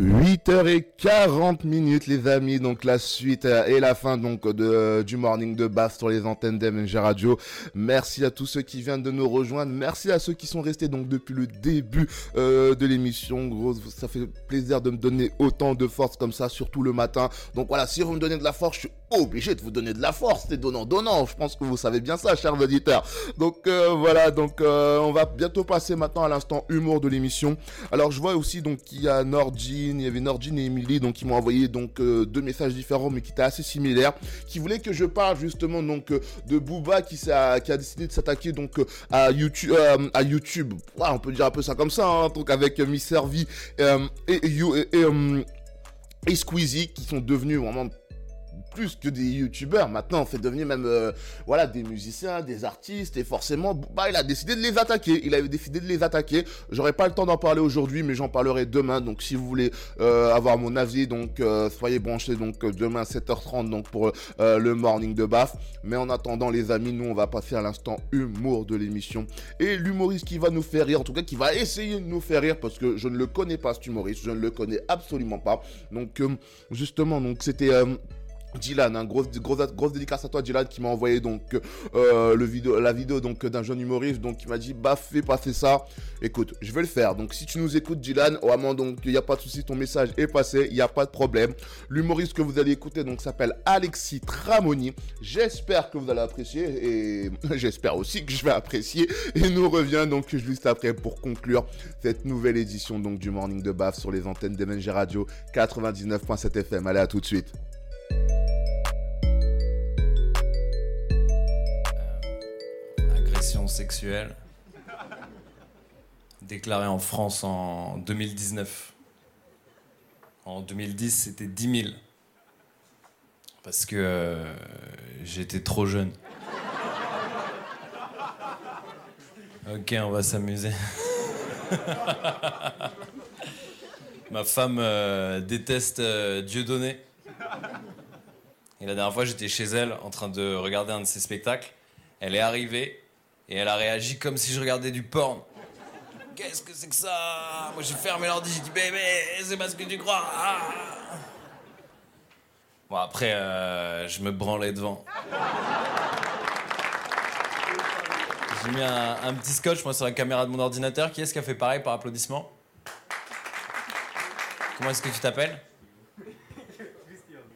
8h40 minutes les amis, donc la suite et la fin donc de, du morning de Bath sur les antennes d'MNG Radio. Merci à tous ceux qui viennent de nous rejoindre, merci à ceux qui sont restés donc depuis le début euh, de l'émission. Ça fait plaisir de me donner autant de force comme ça, surtout le matin. Donc voilà, si vous me donnez de la force, je suis obligé de vous donner de la force, c'est donnant-donnant. Je pense que vous savez bien ça, chers auditeurs. Donc euh, voilà, donc euh, on va bientôt passer maintenant à l'instant humour de l'émission. Alors je vois aussi donc qu'il y a Nordine, il y avait Nordine et Emily, donc qui m'ont envoyé donc euh, deux messages différents mais qui étaient assez similaires, qui voulaient que je parle justement donc de Booba qui, a, qui a décidé de s'attaquer donc à YouTube, à YouTube. on peut dire un peu ça comme ça, hein, donc avec Miss Servi et, et, et, et Squeezie qui sont devenus vraiment plus que des youtubeurs. Maintenant, on fait devenir même, euh, voilà, des musiciens, des artistes, et forcément, bah, il a décidé de les attaquer. Il avait décidé de les attaquer. J'aurais pas le temps d'en parler aujourd'hui, mais j'en parlerai demain. Donc, si vous voulez euh, avoir mon avis, donc euh, soyez branchés. Donc, demain 7h30, donc pour le morning de Baf. Mais en attendant, les amis, nous, on va passer à l'instant humour de l'émission. Et l'humoriste qui va nous faire rire, en tout cas, qui va essayer de nous faire rire, parce que je ne le connais pas, cet humoriste. Je ne le connais absolument pas. Donc, justement, donc c'était Dylan, hein, grosse, grosse, grosse dédicace à toi Dylan qui m'a envoyé donc euh, le vidéo, la vidéo donc d'un jeune humoriste donc qui m'a dit bah fais passer ça. Écoute, je vais le faire. Donc si tu nous écoutes Dylan, vraiment donc il n'y a pas de souci, ton message est passé, il n'y a pas de problème. L'humoriste que vous allez écouter donc s'appelle Alexis Tramoni. J'espère que vous allez apprécier et j'espère aussi que je vais apprécier. Et nous revient donc juste après pour conclure cette nouvelle édition donc du Morning de Baf sur les antennes d'MNG Radio 99.7 FM. Allez à tout de suite. Sexuelle déclarée en France en 2019. En 2010, c'était 10 000. Parce que euh, j'étais trop jeune. Ok, on va s'amuser. Ma femme euh, déteste euh, Dieu donné. Et la dernière fois, j'étais chez elle en train de regarder un de ses spectacles. Elle est arrivée et elle a réagi comme si je regardais du porn. Qu'est-ce que c'est que ça? Moi j'ai fermé l'ordi, j'ai dit bébé, c'est pas ce que tu crois. Ah. Bon après, euh, je me branlais devant. J'ai mis un, petit scotch moi sur la caméra de mon ordinateur. Qui est-ce qui a fait pareil par applaudissement? Comment est-ce que tu t'appelles?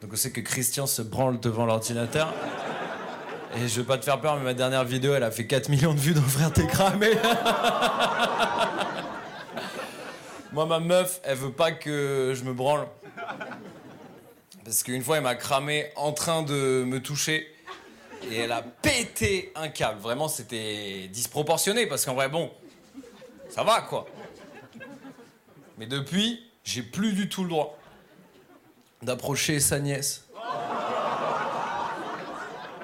Donc on sait que Christian se branle devant l'ordinateur. Et je veux pas te faire peur, mais ma dernière vidéo, elle a fait 4 millions de vues dans Frère T'es cramé. Moi, ma meuf, elle veut pas que je me branle. Parce qu'une fois, elle m'a cramé en train de me toucher. Et elle a pété un câble. Vraiment, c'était disproportionné. Parce qu'en vrai, bon, ça va, quoi. Mais depuis, j'ai plus du tout le droit d'approcher sa nièce.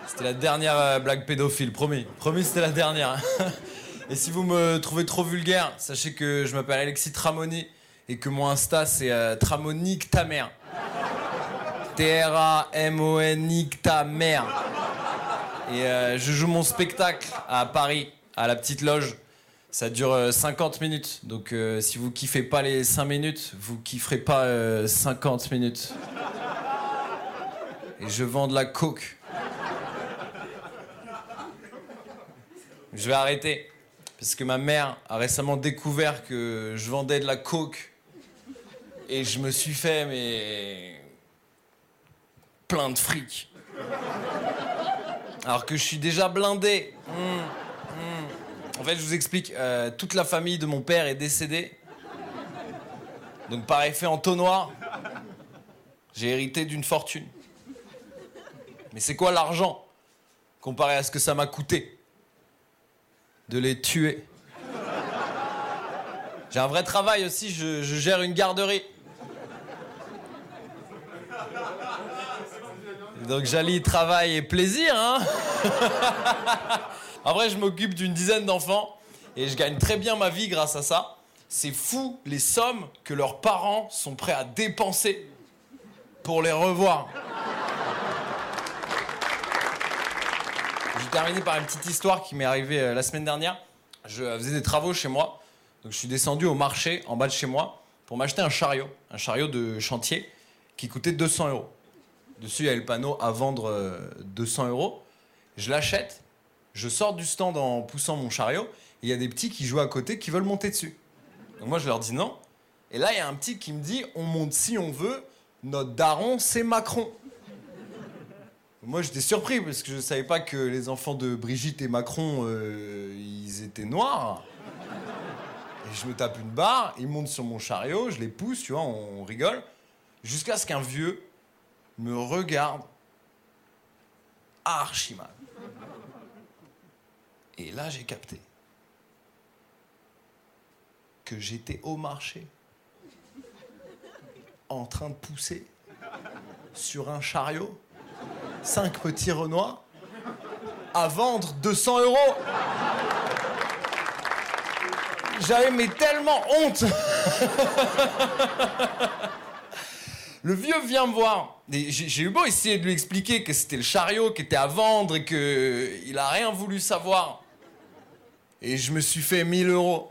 C'était la dernière euh, blague pédophile, promis. Promis, c'était la dernière. et si vous me trouvez trop vulgaire, sachez que je m'appelle Alexis Tramoni et que mon Insta c'est euh, Tramonique ta mère. T-R-A-M-O-N-I ta mère. Et euh, je joue mon spectacle à Paris, à la petite loge. Ça dure 50 minutes. Donc si vous kiffez pas les 5 minutes, vous kifferez pas 50 minutes. Et je vends de la coke. Je vais arrêter. Parce que ma mère a récemment découvert que je vendais de la coke. Et je me suis fait, mais. plein de fric. Alors que je suis déjà blindé. Mmh. En fait, je vous explique. Euh, toute la famille de mon père est décédée. Donc, par effet entonnoir, j'ai hérité d'une fortune. Mais c'est quoi l'argent comparé à ce que ça m'a coûté de les tuer? J'ai un vrai travail aussi, je, gère une garderie. Donc j'allie travail et plaisir, hein En vrai, je m'occupe d'une dizaine d'enfants et je gagne très bien ma vie grâce à ça. C'est fou les sommes que leurs parents sont prêts à dépenser pour les revoir. terminer par une petite histoire qui m'est arrivée euh, la semaine dernière. Je faisais des travaux chez moi. Donc je suis descendu au marché en bas de chez moi pour m'acheter un chariot, un chariot de chantier qui coûtait 200 euros. Dessus, il y a le panneau à vendre 200 euh, euros. Je l'achète, je sors du stand en poussant mon chariot, et il y a des petits qui jouent à côté qui veulent monter dessus. Donc moi, je leur dis non. Et là, il y a un petit qui me dit on monte si on veut, notre daron, c'est Macron. Moi, j'étais surpris parce que je savais pas que les enfants de Brigitte et Macron, euh, ils étaient noirs. Et je me tape une barre, ils montent sur mon chariot, je les pousse, tu vois, on rigole. Jusqu'à ce qu'un vieux me regarde archi mal. Et là, j'ai capté que j'étais au marché en train de pousser sur un chariot cinq petits renois à vendre 200 euros. J'avais mais tellement honte. Le vieux vient me voir. J'ai eu beau essayer de lui expliquer que c'était le chariot qui était à vendre et que il a rien voulu savoir. Et je me suis fait 1000 euros.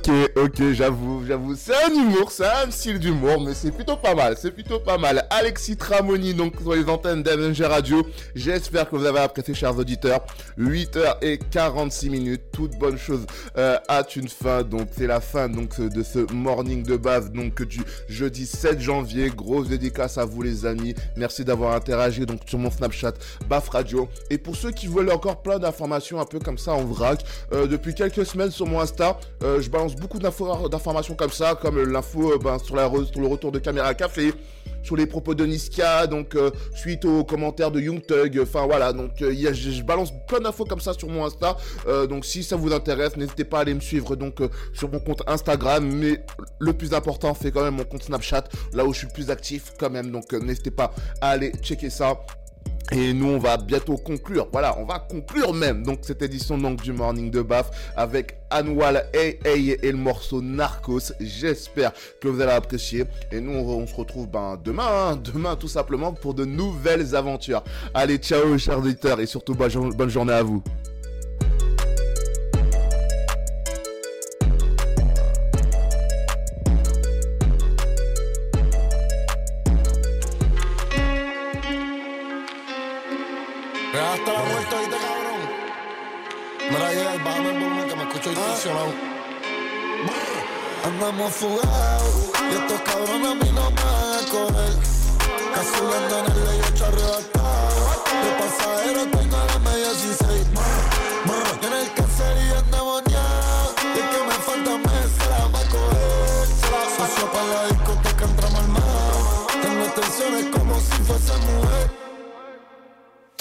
Ok, ok, j'avoue, j'avoue, c'est un humour, c'est un style d'humour, mais c'est plutôt pas mal, c'est plutôt pas mal. Alexis Tramoni, donc sur les antennes d'MNG Radio, j'espère que vous avez apprécié, chers auditeurs. 8h46 minutes, toute bonne chose euh, a une fin, donc c'est la fin donc de ce morning de base, donc du jeudi 7 janvier. Grosse dédicace à vous les amis, merci d'avoir interagi donc sur mon Snapchat Baf Radio. Et pour ceux qui veulent encore plein d'informations un peu comme ça en vrac, euh, depuis quelques semaines sur mon Insta, euh, je balance beaucoup d'infos- d'informations comme ça, comme l'info euh, ben, sur, la sur le retour de Caméra Café, sur les propos de Niska, donc euh, suite aux commentaires de Young Thug, enfin voilà, donc euh, je, balance plein d'infos comme ça sur mon Insta, euh, donc si ça vous intéresse, n'hésitez pas à aller me suivre donc euh, sur mon compte Instagram, mais le plus important c'est quand même mon compte Snapchat, là où je suis le plus actif quand même, donc euh, n'hésitez pas à aller checker ça. Et nous, on va bientôt conclure. Voilà, on va conclure même. Donc, cette édition donc, du Morning de Baf avec Anwal Hey Hey et le morceau Narcos. J'espère que vous allez apprécier. Et nous, on, se retrouve ben, demain, hein, demain tout simplement pour de nouvelles aventures. Allez, ciao, chers auditeurs, et surtout bonne journée à vous. Hasta la muerte ahorita, cabrón. Mira, bájame el volumen que me escucho distorsionado. Andamos fugados y estos cabrones a mí no me van a coger. En el ley 8 arrebatado. De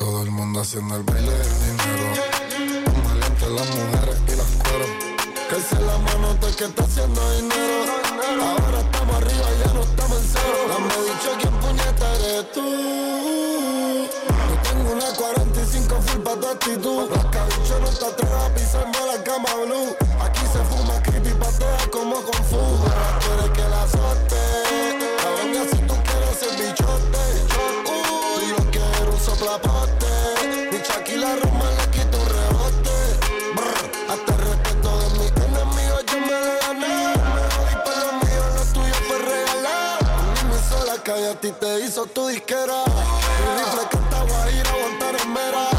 Todo el mundo haciendo el baile del dinero. Maleante las mujeres y las cueros. Que alce la mano el que está haciendo dinero. Ahora estamos arriba, ya no estamos en cero. Dame dicho quién puñeta eres tú. Yo tengo una 45 full pa' tu actitud. Las cabicho no te atrevas a pisarme la cama blue. Aquí se fuma creepy patea como con fu. Ahora quieres que la azote. La calle, a ti te hizo tu disquera. Mi rifle canta guajira, aguantar en mera.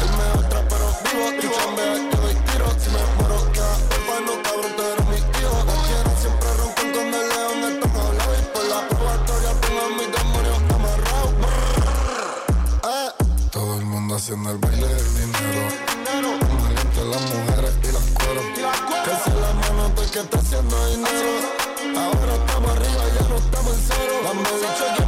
El mejor trapero vivo, y chambea, yo doy tiro. Si me muero, queda bueno, cabrón, tú eres mi tío. Las tierras siempre roncan con el león, están hablados. Y por la probatoria tengo a mis demonios amarrados. Eh. Todo el mundo haciendo el baile del dinero. Maleante las mujeres y las cueros. Que se la mano el que está haciendo dinero. Ahora estamos arriba, I'm only triggered.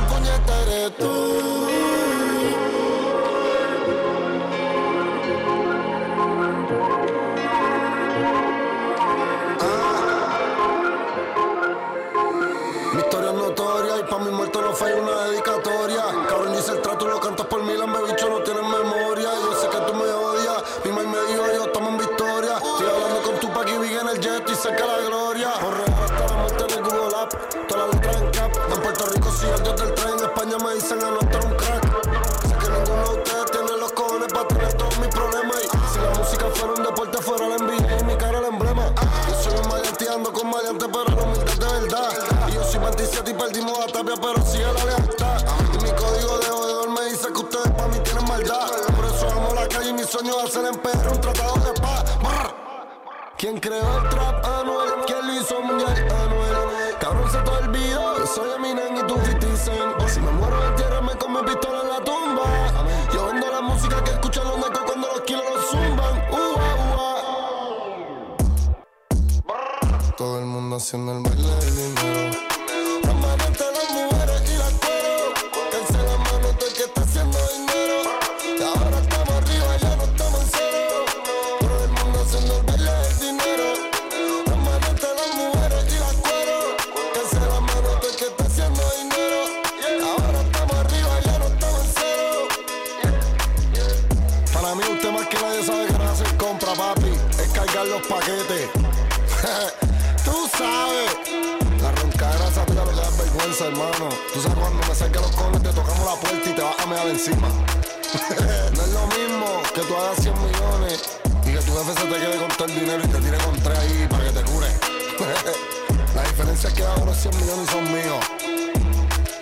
Y te tire con tres ahí para que te cure. la diferencia es que los 100 millones son míos.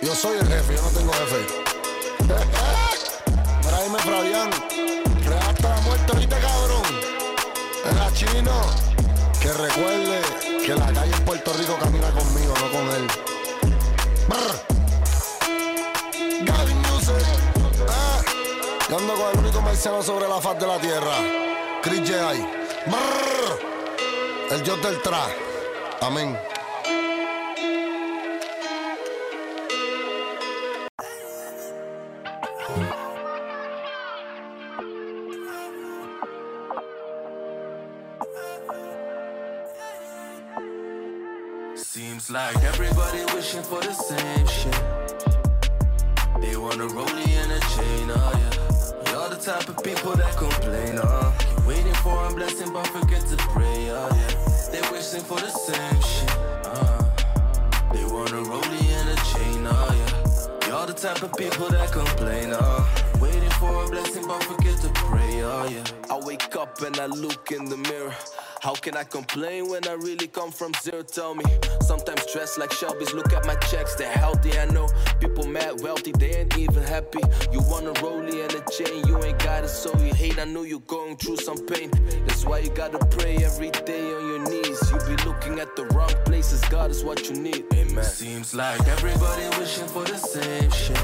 Yo soy el jefe, yo no tengo jefe. Mira, dime, Fabián. Real hasta la muerte ahorita, cabrón. Era chino. Que recuerde que la calle en Puerto Rico camina conmigo, no con él. Gaby Music. Ah. Yo ando con el único marciano sobre la faz de la tierra. Chris J.I. El dios del tra. Amén. Seems like everybody wishing for the same shit. They want a rollie and a chain, oh yeah. The type of people that complain. Uh. Keep waiting for a blessing but forget to pray, yeah. They wishing for the same shit, uh. They want a rollie and a chain, oh yeah. You're the type of people that complain, oh. Waiting for a blessing but forget to pray, oh yeah. I wake up and I look in the mirror. How can I complain when I really come from zero? Tell me. Sometimes dressed like Shelby's, look at my checks, they're healthy. I know people mad wealthy, they ain't even happy. You want a rollie and a chain, you ain't got it, so you hate. I know you're going through some pain. That's why you gotta pray every day on your knees. You be looking at the wrong places, God is what you need. Amen. Seems like everybody wishing for the same shit.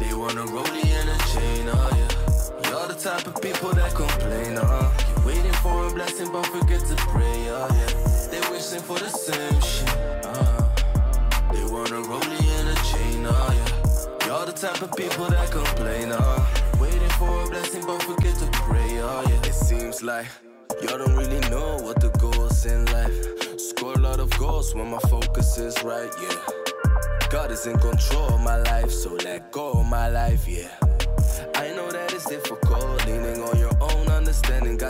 They want a rollie and a chain, oh yeah. You're the type of people that complain, oh. Waiting for a blessing, but forget to pray, oh yeah. They wishing for the same shit, uh. They want a rollie and a chain, oh yeah. Y'all the type of people that complain, oh. Waiting for a blessing, but forget to pray, oh yeah. It seems like y'all don't really know what the goals in life. Score a lot of goals when my focus is right, yeah. God is in control of my life, so let go of my life, yeah. I know that it's difficult,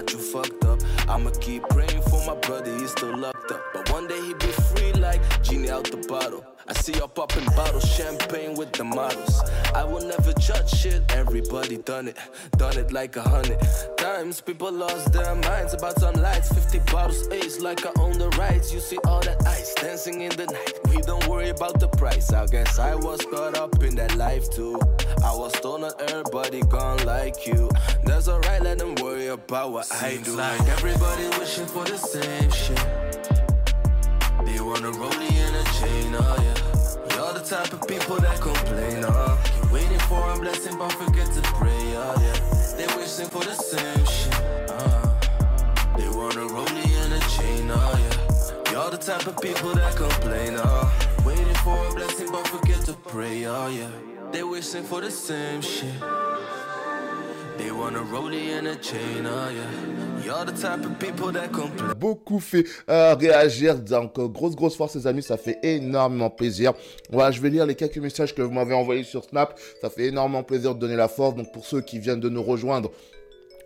got you fucked up. I'ma keep praying for my brother, he's still locked But one day he be free like genie out the bottle. I see y'all popping bottles, champagne with the models. I will never judge shit, everybody done it, done it like a hundred times. People lost their minds about some lights, 50 bottles, ace like I own the rights. You see all that ice dancing in the night. We don't worry about the price. I guess I was caught up in that life too. I was told not everybody gone like you. That's alright, let them worry about what I do. like everybody wishing for the same shit. Want a rollie and a chain, oh yeah. You're the type of people that complain, oh. Keep waiting for a blessing, but forget to pray, oh yeah. They wishing for the same shit, uh. They want a rollie and a chain, oh yeah. You're the type of people that complain, oh. Waiting for a blessing, but forget to pray, oh yeah. They wishing for the same shit. Beaucoup fait euh, réagir. Donc, euh, grosse, grosse force, les amis. Ça fait énormément plaisir. Voilà, je vais lire les quelques messages que vous m'avez envoyés sur Snap. Ça fait énormément plaisir de donner la force. Donc, pour ceux qui viennent de nous rejoindre,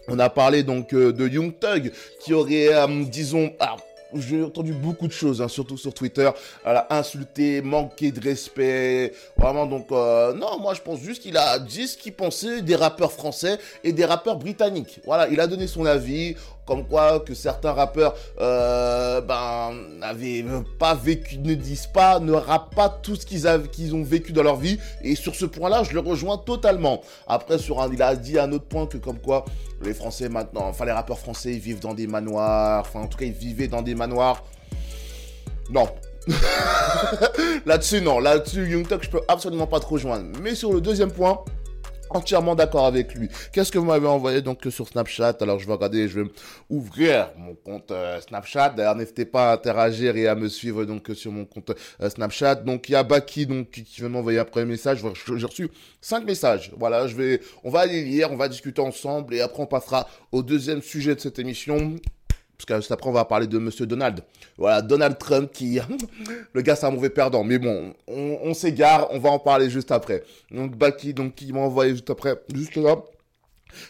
on a parlé donc euh, de Young Thug qui aurait, disons, ah, j'ai entendu beaucoup de choses, hein, surtout sur Twitter, voilà, insulté, manqué de respect, vraiment donc euh, non, moi je pense juste qu'il a dit ce qu'il pensait des rappeurs français et des rappeurs britanniques. Voilà, il a donné son avis, comme quoi que certains rappeurs euh, ben n'avaient pas vécu, ne disent pas, ne rappent pas tout ce qu'ils ont vécu dans leur vie. Et sur ce point-là, je le rejoins totalement. Après, sur il a dit un autre point que comme quoi les Français maintenant, enfin les rappeurs français, vivent dans des manoirs. Enfin, en tout cas, ils vivaient dans des manoirs. Non, Là-dessus, non. Là-dessus, Young Thug, je peux absolument pas te rejoindre. Mais sur le deuxième point, entièrement d'accord avec lui. Qu'est-ce que vous m'avez envoyé donc sur Snapchat? Alors je vais regarder, je vais ouvrir mon compte euh, Snapchat. D'ailleurs, n'hésitez pas à interagir et à me suivre donc sur mon compte euh, Snapchat. Donc il y a Baki donc qui qui vient m'envoyer un premier message. J'ai reçu cinq messages. Voilà, je vais, on va les lire, on va discuter ensemble et après on passera au deuxième sujet de cette émission. Parce que après, on va parler de Monsieur Donald. Voilà, Donald Trump qui... Le gars, c'est un mauvais perdant. Mais bon, on, on s'égare, on va en parler juste après. Donc, Baki, donc, qui m'a envoyé juste après, juste là.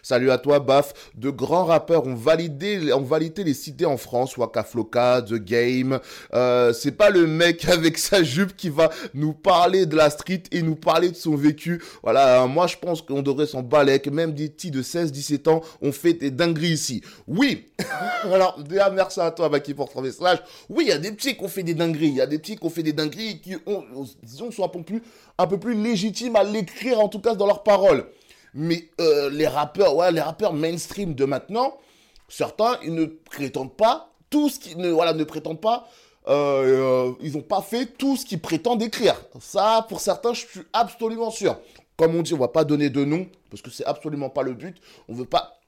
Salut à toi, Baf. De grands rappeurs ont validé, ont validé les cités en France, Waka Flocka, The Game. Euh, c'est pas le mec avec sa jupe qui va nous parler de la street et nous parler de son vécu. Voilà, euh, moi je pense qu'on devrait s'en balayer, que même des petits de 16-17 ans ont fait des dingueries ici. Oui Alors, déjà, merci à toi, Baki, pour ton message. Oui, il y a des petits qui ont fait des dingueries. Il y a des petits qui ont fait des dingueries qui disons, sont un peu plus légitimes à l'écrire, en tout cas dans leurs paroles. Mais euh, les rappeurs, ouais, les rappeurs mainstream de maintenant, certains, ils ne prétendent pas tout ce qu'ils ne, voilà, ne prétendent pas. euh, euh, ils n'ont pas fait tout ce qu'ils prétendent écrire. Ça, pour certains, je suis absolument sûr. Comme on dit, on va pas donner de nom parce que c'est absolument pas le but. On veut pas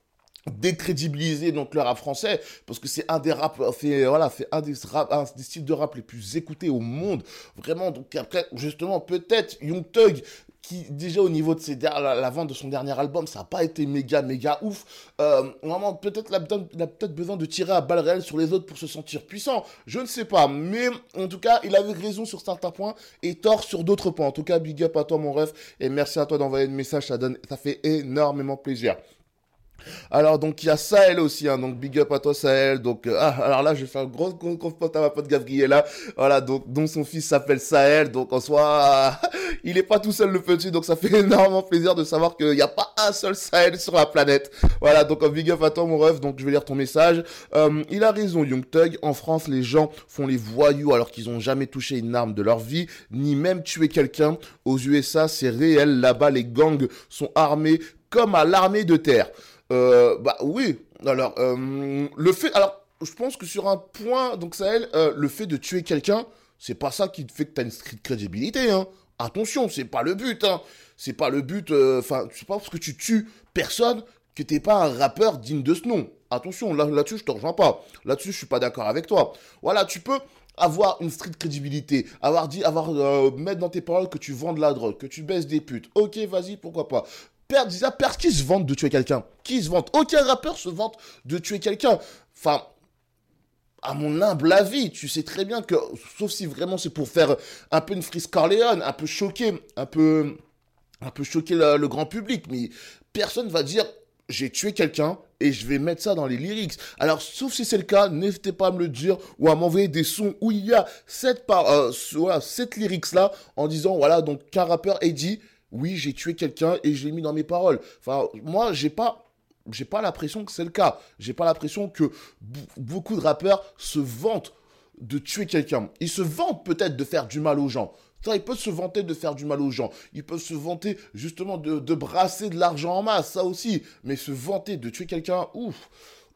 décrédibiliser le rap français parce que c'est un des rap fait voilà fait un des rap un des styles de rap les plus écoutés au monde vraiment donc après justement peut-être Young Thug qui déjà au niveau de la, la vente de son dernier album ça a pas été méga méga ouf. Euh, vraiment peut-être il a, besoin- il a peut-être besoin de tirer à balles réelles sur les autres pour se sentir puissant. Je ne sais pas mais en tout cas il avait raison sur certains points et tort sur d'autres points. En tout cas big up à toi mon ref et merci à toi d'envoyer le message ça donne ça fait énormément plaisir alors donc il y a Sahel aussi, hein, donc big up à toi Sahel. Donc euh, ah, alors là je vais faire une grosse confiance à ma pote Gabriela. Voilà donc dont son fils s'appelle Sahel. Donc en soi il est pas tout seul le petit, donc ça fait énormément plaisir de savoir qu'il n'y a pas un seul Sahel sur la planète. Voilà donc euh, big up à toi mon ref. Donc je vais lire ton message. Euh, il a raison Young Thug. En France les gens font les voyous alors qu'ils ont jamais touché une arme de leur vie, ni même tué quelqu'un. Aux USA c'est réel. Là-bas les gangs sont armés comme à l'armée de terre. Euh, bah oui. Alors, euh, le fait. Alors, je pense que sur un point, donc Sahel, euh, le fait de tuer quelqu'un, c'est pas ça qui fait que t'as une street crédibilité, hein. Attention, c'est pas le but, hein. C'est pas le but. euh, Enfin, c'est pas parce que tu tues personne que t'es pas un rappeur digne de ce nom. Attention, là, là-dessus, je te rejoins pas. Là-dessus, je suis pas d'accord avec toi. Voilà, tu peux avoir une street crédibilité, avoir dit, avoir euh, mettre dans tes paroles que tu vends de la drogue, que tu baisses des putes. Ok, vas-y, pourquoi pas. Père, déjà, père, qui se vante de tuer quelqu'un? Qui se vante? Aucun rappeur se vante de tuer quelqu'un. Enfin, à mon humble avis, tu sais très bien que, sauf si vraiment c'est pour faire un peu une frise Corleone, un peu choquer, un peu, un choquer le, grand public, mais personne va dire j'ai tué quelqu'un et je vais mettre ça dans les lyrics. Alors, sauf si c'est le cas, n'hésitez pas à me le dire ou à m'envoyer des sons où il y a cette, par, euh, voilà, cette lyrics-là en disant, voilà, donc qu'un rappeur ait dit, oui, j'ai tué quelqu'un et je l'ai mis dans mes paroles. Enfin, moi, j'ai pas j'ai pas l'impression que c'est le cas. J'ai pas l'impression que beaucoup de rappeurs se vantent de tuer quelqu'un. Ils se vantent peut-être de faire du mal aux gens. Ça, ils peuvent se vanter de faire du mal aux gens. Ils peuvent se vanter justement de, de brasser de l'argent en masse, ça aussi. Mais se vanter de tuer quelqu'un, ouf,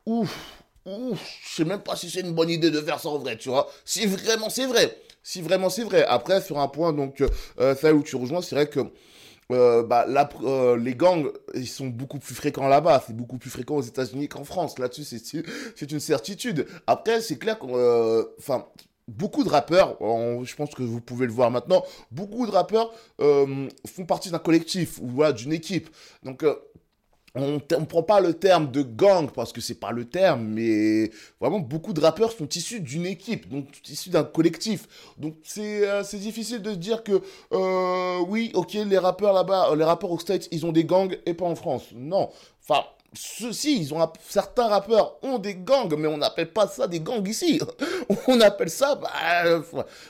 ouf, ouf. Je sais même pas si c'est une bonne idée de faire ça en vrai, tu vois. Si vraiment c'est vrai. Si vraiment c'est vrai. Après, sur un point, donc, euh, ça où tu rejoins, c'est vrai que euh, bah, là, euh, les gangs, ils sont beaucoup plus fréquents là-bas. C'est beaucoup plus fréquent aux États-Unis qu'en France. Là-dessus, c'est une certitude. Après, c'est clair qu'on, euh, enfin, beaucoup de rappeurs, je pense que vous pouvez le voir maintenant, beaucoup de rappeurs font partie d'un collectif ou voilà, d'une équipe. Donc on ne prend pas le terme de gang parce que c'est pas le terme, mais vraiment beaucoup de rappeurs sont issus d'une équipe, donc issus d'un collectif. Donc c'est euh, difficile de se dire que euh, oui, ok, les rappeurs là-bas, euh, les rappeurs aux States, ils ont des gangs et pas en France. Non, enfin. Ceux-ci, certains rappeurs ont des gangs, mais on n'appelle pas ça des gangs ici. On appelle ça, bah,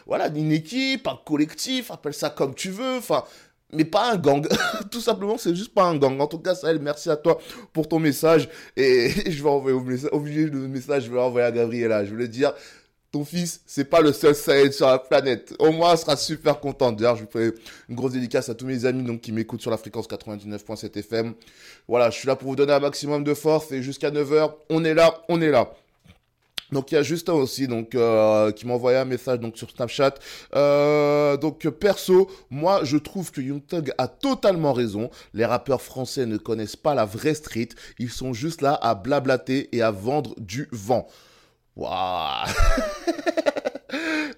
voilà, une équipe, un collectif, appelle ça comme tu veux. Enfin, mais pas un gang. Tout simplement, c'est juste pas un gang. En tout cas, Sahel, merci à toi pour ton message. Et je vais envoyer au obligé le message, je vais l'envoyer à Gabriela. Je voulais dire, ton fils, c'est pas le seul Sahel sur la planète. Au moins, elle sera super contente. D'ailleurs, je vous fais une grosse dédicace à tous mes amis donc, qui m'écoutent sur la fréquence 99.7 FM. Voilà, je suis là pour vous donner un maximum de force et jusqu'à 9h, on est là, on est là. Donc il y a Justin aussi donc euh, qui m'a envoyé un message donc sur Snapchat. Euh, donc perso, moi je trouve que Young Thug a totalement raison. Les rappeurs français ne connaissent pas la vraie street. Ils sont juste là à blablater et à vendre du vent. Waouh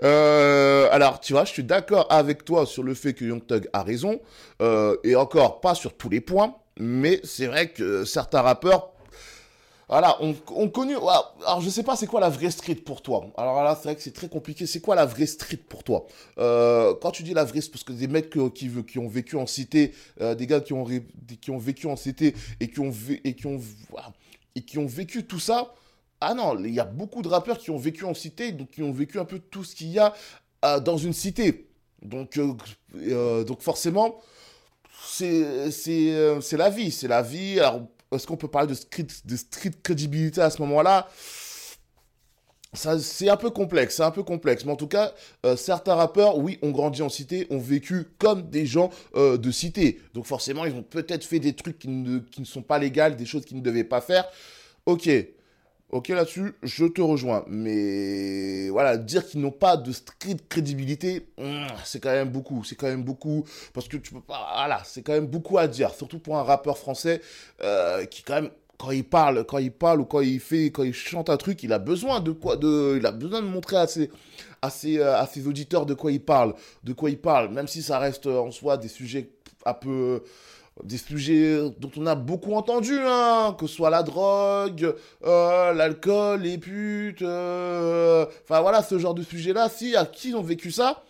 Euh, alors, tu vois, je suis d'accord avec toi sur le fait que Young Thug a raison, euh, et encore pas sur tous les points, mais c'est vrai que certains rappeurs voilà, on, on. Alors, je sais pas, c'est quoi la vraie street pour toi Alors là, c'est vrai que c'est très compliqué. C'est quoi la vraie street pour toi? Euh, Quand tu dis la vraie, parce que des mecs qui, ont vécu en cité, euh, des gars qui ont, vécu en cité et qui ont, vécu tout ça. Ah non, il y a beaucoup de rappeurs qui ont vécu en cité, donc qui ont vécu un peu tout ce qu'il y a euh, dans une cité. Donc, donc forcément, c'est c'est c'est la vie, c'est la vie. Est-ce qu'on peut parler de street, crédibilité à ce moment-là? C'est un peu complexe, c'est un peu complexe. Mais en tout cas, euh, certains rappeurs, oui, ont grandi en cité, ont vécu comme des gens euh, de cité. Donc forcément, ils ont peut-être fait des trucs qui ne, qui ne sont pas légaux, des choses qu'ils ne devaient pas faire. Ok, ok là-dessus, je te rejoins. Mais voilà, dire qu'ils n'ont pas de street crédibilité, hmm, c'est quand même beaucoup. C'est quand même beaucoup. Parce que tu peux pas. Voilà, c'est quand même beaucoup à dire. Surtout pour un rappeur français euh, qui, quand même, quand il parle, quand il parle ou quand il fait, quand il chante un truc, il a besoin de quoi de, Il a besoin de montrer à ses, à ses, euh, auditeurs de quoi il parle. De quoi il parle. Même si ça reste euh, en soi des sujets un peu des sujets dont on a beaucoup entendu, hein, que ce soit la drogue, euh, l'alcool, les putes, euh, enfin voilà, ce genre de sujet-là, si à qui ont vécu ça,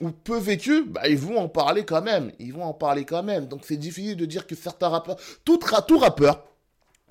ou peu vécu, bah, ils vont en parler quand même, ils vont en parler quand même, donc c'est difficile de dire que certains rappeurs, tout, tout rappeur,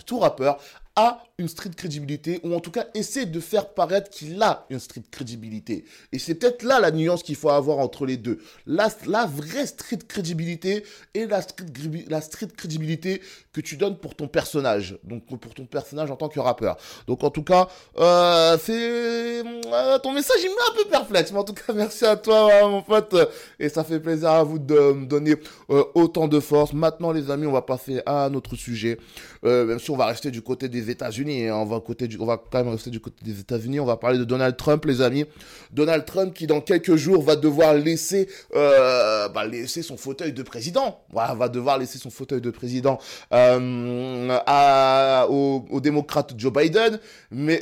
tout rappeur a une street crédibilité, ou en tout cas essaie de faire paraître qu'il a une street crédibilité. Et c'est peut-être là la nuance qu'il faut avoir entre les deux. La, la vraie street crédibilité et la street, la street crédibilité que tu donnes pour ton personnage. Donc pour ton personnage en tant que rappeur. Donc en tout cas, euh, c'est... euh, ton message il met un peu perplexe. Mais en tout cas, merci à toi mon pote. Et ça fait plaisir à vous de me donner euh, autant de force. Maintenant les amis, on va passer à un autre sujet. Même si on va rester du côté des États-Unis, on va côté du, on va quand même rester du côté des États-Unis. On va parler de Donald Trump, les amis. Donald Trump qui dans quelques jours va devoir laisser, euh, bah, laisser son fauteuil de président. Va devoir laisser son fauteuil de président euh, à, au, démocrate Joe Biden, mais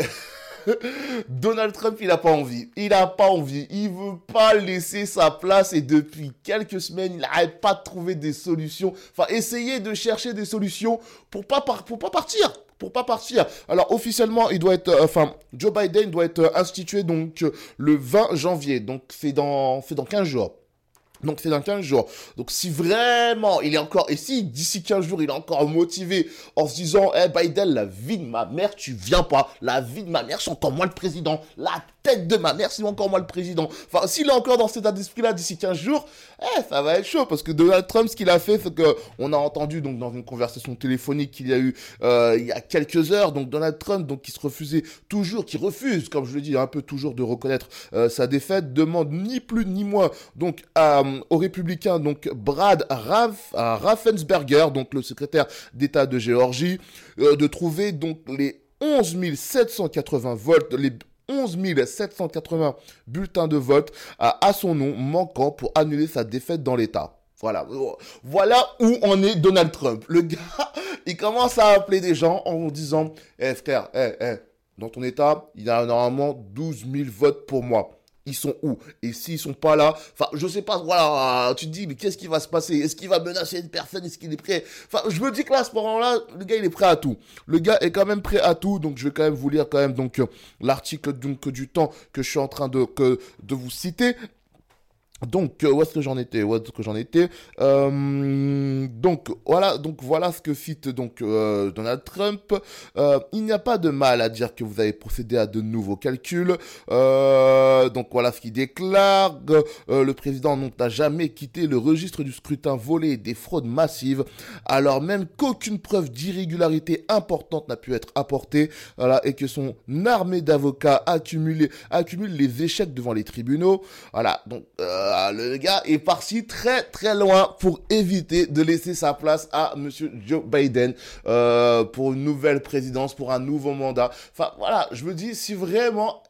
Donald Trump, il a pas envie. Il a pas envie. Il veut pas laisser sa place et depuis quelques semaines, il n'arrête pas de trouver des solutions. Enfin, essayer de chercher des solutions pour pas pour pas partir. Pour pas partir. Alors officiellement, il doit être, euh, enfin, Joe Biden doit être euh, institué donc euh, le 20 janvier. Donc c'est dans, c'est dans 15 jours. Donc c'est dans 15 jours. Donc si vraiment il est encore, et si d'ici 15 jours il est encore motivé en se disant, eh Biden, la vie de ma mère, tu viens pas. La vie de ma mère, c'est encore moi le président. La tête de ma mère, c'est encore moi le président. Enfin, s'il est encore dans cet état d'esprit-là d'ici 15 jours, eh, ça va être chaud. Parce que Donald Trump, ce qu'il a fait, c'est que on a entendu donc dans une conversation téléphonique qu'il y a eu euh, il y a quelques heures, donc Donald Trump, donc qui se refusait toujours, qui refuse, comme je le dis, un peu toujours de reconnaître euh, sa défaite, demande ni plus ni moins donc à, aux républicains donc Brad Raff, à Raffensperger, donc le secrétaire d'État de Géorgie, euh, de trouver donc les 11 780 votes, les 11 780 bulletins de vote à, à son nom manquant pour annuler sa défaite dans l'État. Voilà, voilà où en est Donald Trump. Le gars, il commence à appeler des gens en disant, eh frère, eh, eh, dans ton État, il y a normalement 12 000 votes pour moi ils sont où? Et s'ils sont pas là, enfin, je sais pas, voilà, tu te dis, mais qu'est-ce qui va se passer? Est-ce qu'il va menacer une personne? Est-ce qu'il est prêt? Enfin, je me dis que là, à ce moment-là, le gars, il est prêt à tout. Le gars est quand même prêt à tout, donc je vais quand même vous lire quand même donc euh, l'article donc du temps que je suis en train de de vous citer. Donc, euh, où est-ce que j'en étais Où est-ce que j'en étais Euh, Donc, voilà, donc voilà ce que cite donc euh, Donald Trump. Il n'y a pas de mal à dire que vous avez procédé à de nouveaux calculs. Donc voilà ce qu'il déclare. Le président n'a jamais quitté le registre du scrutin volé et des fraudes massives, alors même qu'aucune preuve d'irrégularité importante n'a pu être apportée, voilà, et que son armée d'avocats accumule, accumule les échecs devant les tribunaux. Voilà, donc le gars est parti très très loin pour éviter de laisser sa place à Monsieur Joe Biden euh, pour une nouvelle présidence, pour un nouveau mandat. Enfin voilà, je me dis si vraiment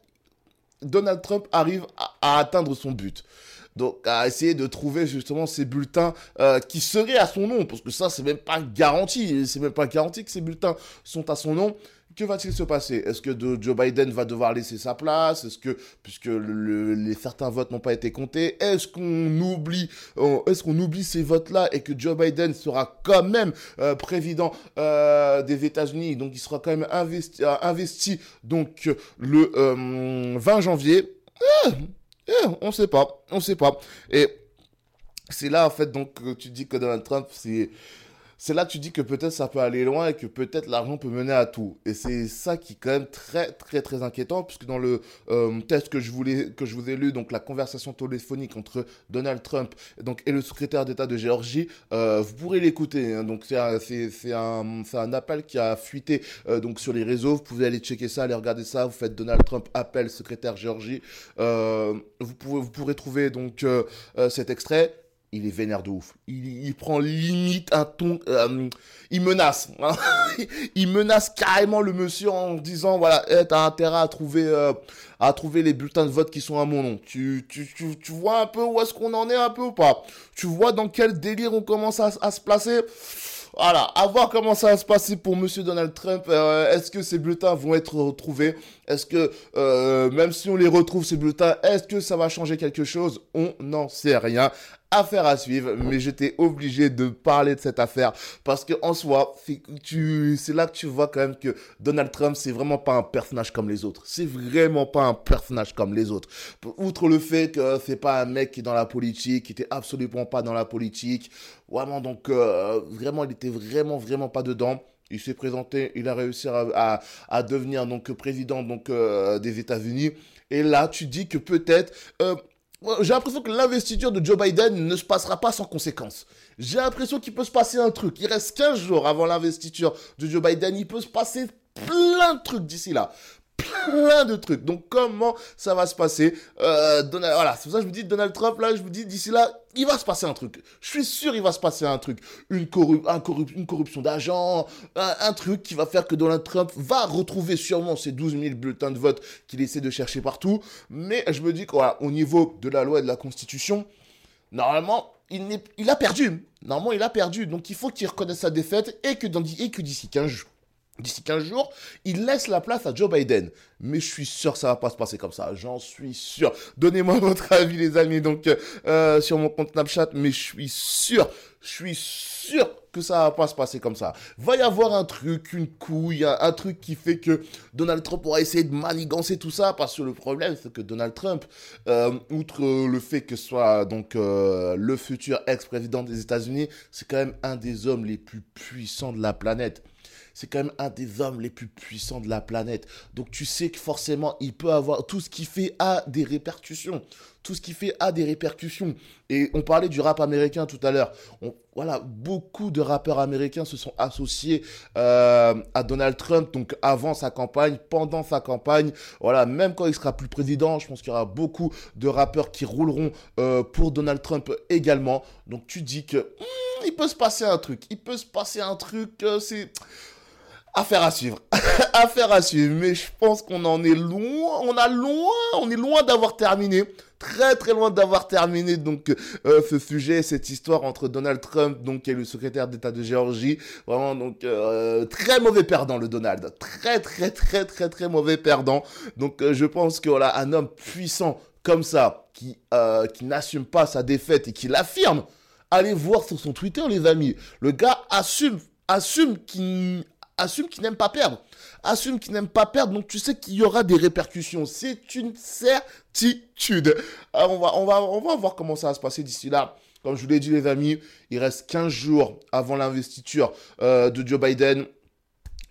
Donald Trump arrive à, à atteindre son but. Donc à essayer de trouver justement ces bulletins euh, qui seraient à son nom, parce que ça c'est même pas garanti, c'est même pas garanti que ces bulletins sont à son nom. Que va-t-il se passer? Est-ce que Joe Biden va devoir laisser sa place? Est-ce que, puisque le- le- les certains votes n'ont pas été comptés, est-ce qu'on oublie, euh, est-ce qu'on oublie ces votes-là et que Joe Biden sera quand même euh, président euh, des États-Unis, donc il sera quand même investi, donc le euh, 20 janvier. Eh, eh, On sait pas, on sait pas. Et c'est là en fait donc que tu dis que Donald Trump c'est c'est là que tu dis que peut-être ça peut aller loin et que peut-être l'argent peut mener à tout. Et c'est ça qui est quand même très très très inquiétant puisque dans le euh, test que je voulais que je vous ai lu donc la conversation téléphonique entre Donald Trump et le secrétaire d'État de Géorgie, euh, vous pourrez l'écouter. hein. donc c'est un, appel qui a fuité euh, donc sur les réseaux. Vous pouvez aller checker ça, aller regarder ça. Vous faites Donald Trump appelle secrétaire Géorgie. Vous pouvez vous pourrez trouver donc cet extrait il est vénère de ouf. Il, prend limite un ton. euh, il menace. il menace carrément le monsieur en disant voilà, eh, t'as intérêt à trouver, euh, à trouver les bulletins de vote qui sont à mon nom. Tu, tu, tu, tu vois un peu où est-ce qu'on en est un peu ou pas? Tu vois dans quel délire on commence à, se placer? Voilà, à voir comment ça va se passer pour Monsieur Donald Trump. Euh, est-ce que ces bulletins vont être retrouvés? Est-ce que, même si on les retrouve, ces bulletins, est-ce que ça va changer quelque chose? On n'en sait rien. Affaire à suivre, mais j'étais obligé de parler de cette affaire parce que en soi, c'est là que tu vois quand même que Donald Trump, c'est vraiment pas un personnage comme les autres. C'est vraiment pas un personnage comme les autres. Outre le fait que c'est pas un mec qui est dans la politique, qui était absolument pas dans la politique, vraiment donc euh, vraiment il était vraiment vraiment pas dedans. Il s'est présenté, il a réussi à, à, à devenir donc président donc euh, des États-Unis. Et là, tu dis que peut-être euh, j'ai l'impression que l'investiture de Joe Biden ne se passera pas sans conséquence. J'ai l'impression qu'il peut se passer un truc. Il reste 15 jours avant l'investiture de Joe Biden. Il peut se passer plein de trucs d'ici là. Plein de trucs. Donc comment ça va se passer euh, Voilà, c'est pour ça que je vous dis Donald Trump, là, je vous dis d'ici là, il va se passer un truc. Je suis sûr il va se passer un truc. Une, une corruption d'agents, un, truc qui va faire que Donald Trump va retrouver sûrement ces 12 000 bulletins de vote qu'il essaie de chercher partout. Mais je me dis qu'au niveau de la loi et de la Constitution, normalement, il, a perdu. Normalement, il a perdu. Donc, il faut qu'il reconnaisse sa défaite et que, et que d'ici 15 jours, d'ici 15 jours, il laisse la place à Joe Biden. Mais je suis sûr que ça va pas se passer comme ça. J'en suis sûr. Donnez-moi votre avis, les amis, donc, euh, sur mon compte Snapchat. Mais je suis sûr, je suis sûr que ça va pas se passer comme ça. Va y avoir un truc, une couille, un, truc qui fait que Donald Trump aura essayé de manigancer tout ça. Parce que le problème, c'est que Donald Trump, euh, outre le fait que ce soit donc euh, le futur ex-président des États-Unis, c'est quand même un des hommes les plus puissants de la planète. C'est quand même un des hommes les plus puissants de la planète. Donc tu sais que forcément, il peut avoir tout ce qu'il fait a des répercussions. Tout ce qu'il fait a des répercussions. Et on parlait du rap américain tout à l'heure. Voilà, beaucoup de rappeurs américains se sont associés euh, à Donald Trump. Donc avant sa campagne, pendant sa campagne, voilà, même quand il sera plus président, je pense qu'il y aura beaucoup de rappeurs qui rouleront euh, pour Donald Trump également. Donc tu dis que hmm, il peut se passer un truc, il peut se passer un truc, euh, c'est affaire à suivre, affaire à suivre. Mais je pense qu'on en est loin, on a loin, on est loin d'avoir terminé. Très très loin d'avoir terminé donc euh, ce sujet, cette histoire entre Donald Trump donc et le secrétaire d'État de Géorgie. Vraiment donc euh, très mauvais perdant le Donald, très très très très très mauvais perdant. Donc euh, je pense que voilà un homme puissant comme ça qui n'assume pas sa défaite et qui l'affirme. Allez voir sur son Twitter les amis. Le gars assume assume assume qu'il n'aime pas perdre. Assume qu'il n'aime pas perdre, donc tu sais qu'il y aura des répercussions. C'est une certitude. Alors on va, on, on va voir comment ça va se passer d'ici là. Comme je vous l'ai dit les amis, il reste 15 jours avant l'investiture euh, de Joe Biden.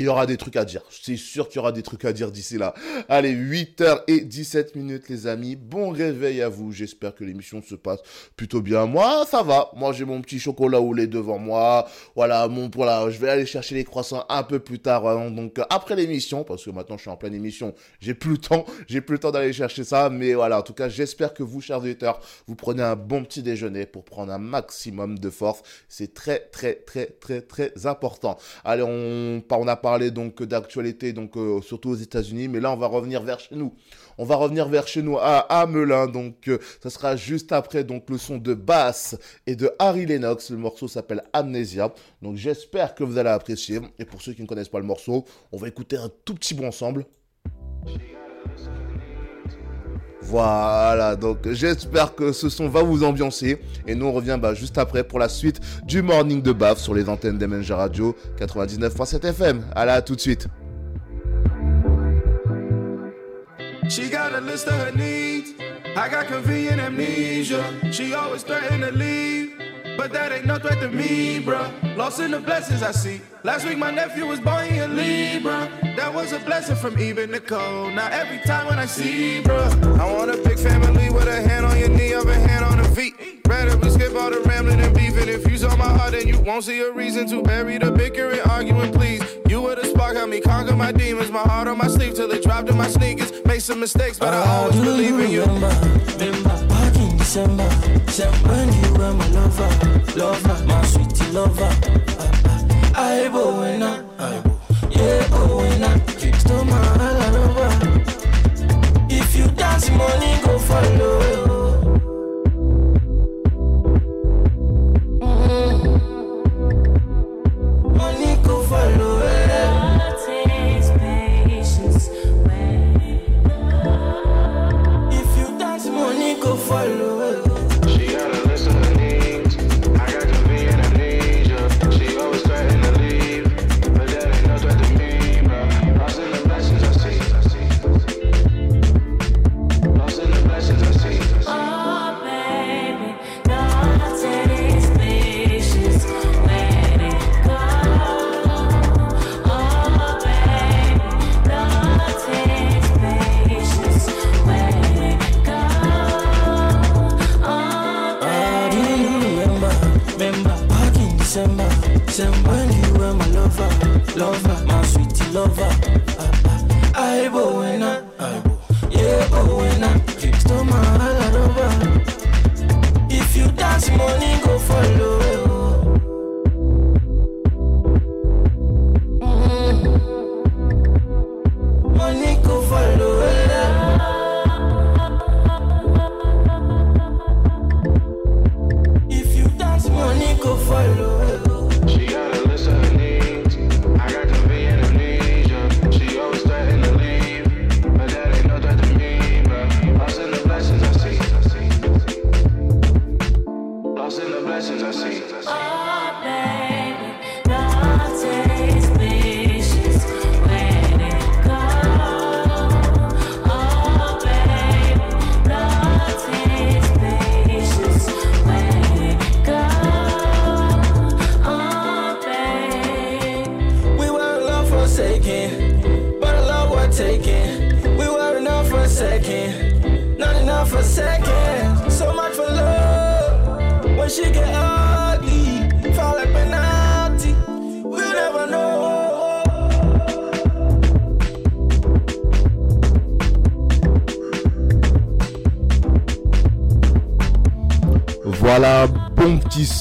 Il y aura des trucs à dire. C'est sûr qu'il y aura des trucs à dire d'ici là. Allez, 8h17 minutes, les amis. Bon réveil à vous. J'espère que l'émission se passe plutôt bien. Moi, ça va. Moi, j'ai mon petit chocolat au lait devant moi. Voilà, mon, voilà, je vais aller chercher les croissants un peu plus tard. hein. donc, euh, après l'émission, parce que maintenant, je suis en pleine émission. J'ai plus le temps. J'ai plus le temps d'aller chercher ça. Mais voilà, en tout cas, j'espère que vous, chers auditeurs, vous prenez un bon petit déjeuner pour prendre un maximum de force. C'est très, très, très, très, très important. Allez, on, on a donc d'actualité, donc euh, surtout aux États-Unis, mais là, on va revenir vers chez nous. On va revenir vers chez nous à Amelin, donc euh, ça sera juste après donc le son de Bass et de Harry Lennox. Le morceau s'appelle Amnesia. Donc j'espère que vous allez apprécier. Et pour ceux qui ne connaissent pas le morceau, on va écouter un tout petit bout ensemble. Voilà, donc j'espère que ce son va vous ambiancer. Et nous, on revient bah, juste après pour la suite du Morning de Baf sur les antennes d'MNG Radio 99.7 FM. Allez, à tout de suite. She always threatened to leave. But that ain't no threat to me, bruh. Lost in the blessings I see. Last week my nephew was born in Libra. That was a blessing from even Nicole. Now every time when I see, bruh, I want a big family with a hand on your knee, a hand on the feet. Rather we skip all the rambling and beefing. If you's on my heart, then you won't see a reason to bury the bickering, arguing, please. You were the spark, help me conquer my demons. My heart on my sleeve till it dropped in my sneakers. Made some mistakes, but I always believe in you. Remember, remember, December, when you were my lover, lover, my sweetie lover. Ah, ah. I bowena, yeah, oh bowena, you stole my heart over. If you dance, money go follow. Mm. Money go follow. Eh. December when you were my lover, lover, my sweetie lover. I bowena, yeah, bowena, you stole my heart over. If you dance, money go follow.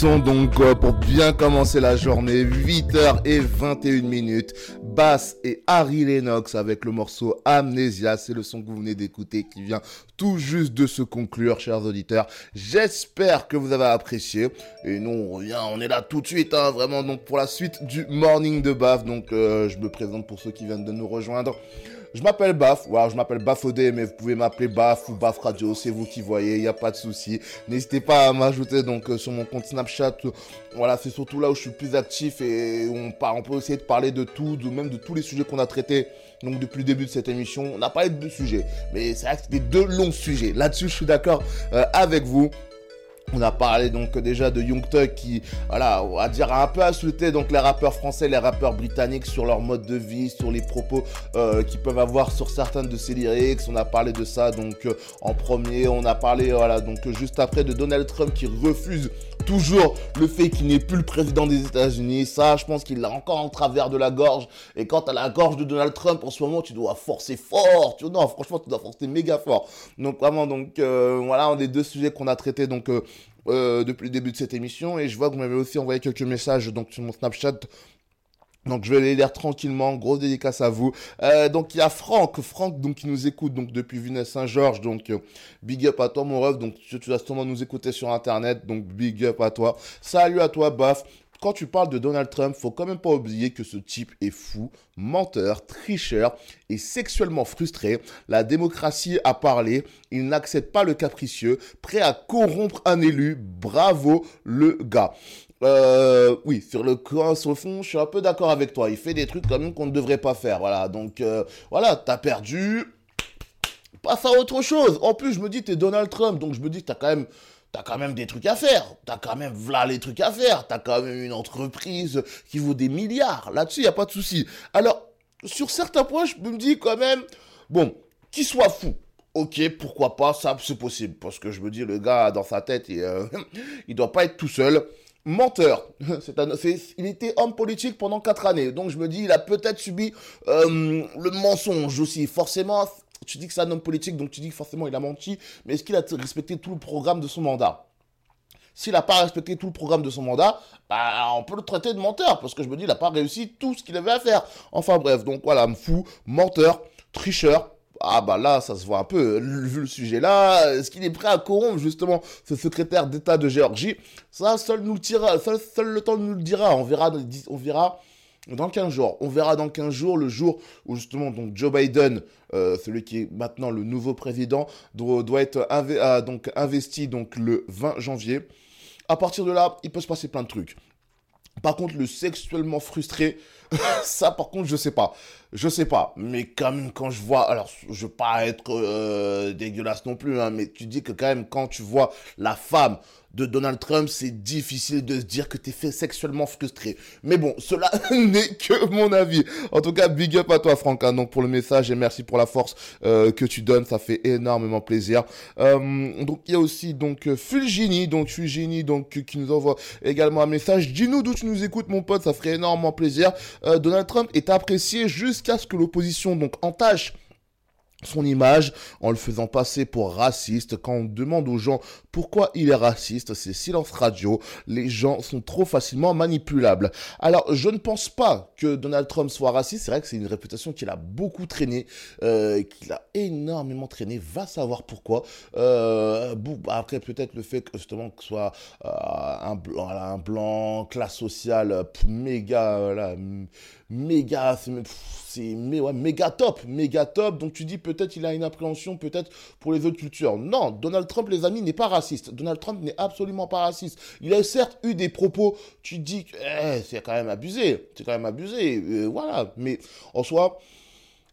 Donc euh, pour bien commencer la journée, 8h21 minutes. Bass et Harry Lennox avec le morceau Amnesia, c'est le son que vous venez d'écouter qui vient tout juste de se conclure, chers auditeurs. J'espère que vous avez apprécié. Et nous, on on est là tout de suite, hein, vraiment donc pour la suite du Morning de Baf. Donc euh, je me présente pour ceux qui viennent de nous rejoindre. Je m'appelle Baf, voilà, je m'appelle Bafodé, mais vous pouvez m'appeler Baf ou Baf Radio, c'est vous qui voyez, il n'y a pas de souci. N'hésitez pas à m'ajouter donc euh, sur mon compte Snapchat. Voilà, c'est surtout là où je suis plus actif et on, on peut essayer de parler de tout, de, même de tous les sujets qu'on a traités. Donc depuis le début de cette émission, on a parlé de deux sujets, mais c'est vrai que c'était deux longs sujets. Là-dessus, je suis d'accord euh, avec vous. On a parlé donc déjà de Young Thug qui, voilà, on va dire a un peu insulté donc les rappeurs français, les rappeurs britanniques sur leur mode de vie, sur les propos euh, qu'ils peuvent avoir sur certaines de ces lyrics. On a parlé de ça donc euh, en premier. On a parlé voilà donc juste après de Donald Trump qui refuse toujours le fait qu'il n'est plus le président des États-Unis. Ça, je pense qu'il l'a encore en travers de la gorge. Et quand à la gorge de Donald Trump en ce moment, tu dois forcer fort. Tu non, franchement, tu dois forcer méga fort. Donc vraiment donc euh, voilà, on est deux sujets qu'on a traités donc euh, euh, depuis le début de cette émission et je vois que vous m'avez aussi envoyé quelques messages donc sur mon Snapchat. Donc je vais les lire tranquillement, grosse dédicace à vous. Euh, donc il y a Franck, Franck donc qui nous écoute donc depuis Villeneuve-Saint-Georges, donc euh, big up à toi mon ref, donc tu, tu vas sûrement nous écouter sur internet, donc big up à toi. Salut à toi Baf. Quand tu parles de Donald Trump, faut quand même pas oublier que ce type est fou, menteur, tricheur et sexuellement frustré. La démocratie a parlé, il n'accepte pas le capricieux, prêt à corrompre un élu. Bravo le gars. Euh, oui, sur le coin, sur le fond, je suis un peu d'accord avec toi. Il fait des trucs quand même qu'on ne devrait pas faire. Voilà, donc euh, voilà, t'as perdu. Passe à autre chose. En plus, je me dis, t'es Donald Trump, donc je me dis, t'as quand même, t'as quand même des trucs à faire. T'as quand même voilà les trucs à faire. T'as quand même une entreprise qui vaut des milliards. Là-dessus, y a pas de souci. Alors, sur certains points, je me dis quand même, bon, qu'il soit fou. Ok, pourquoi pas, ça c'est possible. Parce que je me dis, le gars, dans sa tête, il, euh, il doit pas être tout seul. Menteur. Il était homme politique pendant quatre années. Donc je me dis, il a peut-être subi euh, le mensonge aussi. Forcément, tu dis que c'est un homme politique, donc tu dis que forcément il a menti. Mais est-ce qu'il a respecté tout le programme de son mandat? S'il n'a pas respecté tout le programme de son mandat, bah, on peut le traiter de menteur, parce que je me dis, il n'a pas réussi tout ce qu'il avait à faire. Enfin bref, donc voilà, fou, menteur, tricheur. Ah bah là, ça se voit un peu, vu le sujet là, est-ce qu'il est prêt à corrompre justement ce secrétaire d'État de Géorgie? Ça, seul nous le seul, seul le temps nous le dira, on verra, on verra dans 15 jours. On verra dans 15 jours, le jour où justement donc Joe Biden, euh, celui qui est maintenant le nouveau président, doit, doit être euh, donc investi donc le 20 janvier. À partir de là, il peut se passer plein de trucs. Par contre, le sexuellement frustré, ça par contre, je sais pas. Je sais pas. Mais quand même, quand je vois, alors je veux pas être euh, dégueulasse non plus, hein, mais tu dis que quand même, quand tu vois la femme de Donald Trump, c'est difficile de se dire que t'es fait sexuellement frustré. Mais bon, cela n'est que mon avis. En tout cas, big up à toi, Franck, hein, donc pour le message et merci pour la force euh, que tu donnes, ça fait énormément plaisir. Euh, donc il y a aussi donc euh, Fulgini, donc Fulgini, donc euh, qui nous envoie également un message. Dis-nous d'où tu nous écoutes, mon pote, ça ferait énormément plaisir. Euh, Donald Trump est apprécié jusqu'à ce que l'opposition donc entache son image en le faisant passer pour raciste. Quand on demande aux gens pourquoi il est raciste, c'est silence radio. Les gens sont trop facilement manipulables. Alors, je ne pense pas que Donald Trump soit raciste. C'est vrai que c'est une réputation qu'il a beaucoup traîné, euh, qu'il a énormément traîné. Va savoir pourquoi. Euh, bah, après, peut-être le fait que justement que soit euh, un, blanc, un blanc, classe sociale, méga, méga, c'est méga top, méga top. Donc tu dis peut-être il a une appréhension peut-être pour les autres cultures. Non, Donald Trump, les amis, n'est pas raciste. Donald Trump n'est absolument pas raciste. Il a certes eu des propos, tu dis eh, c'est quand même abusé, c'est quand même abusé, euh, voilà. Mais en soi,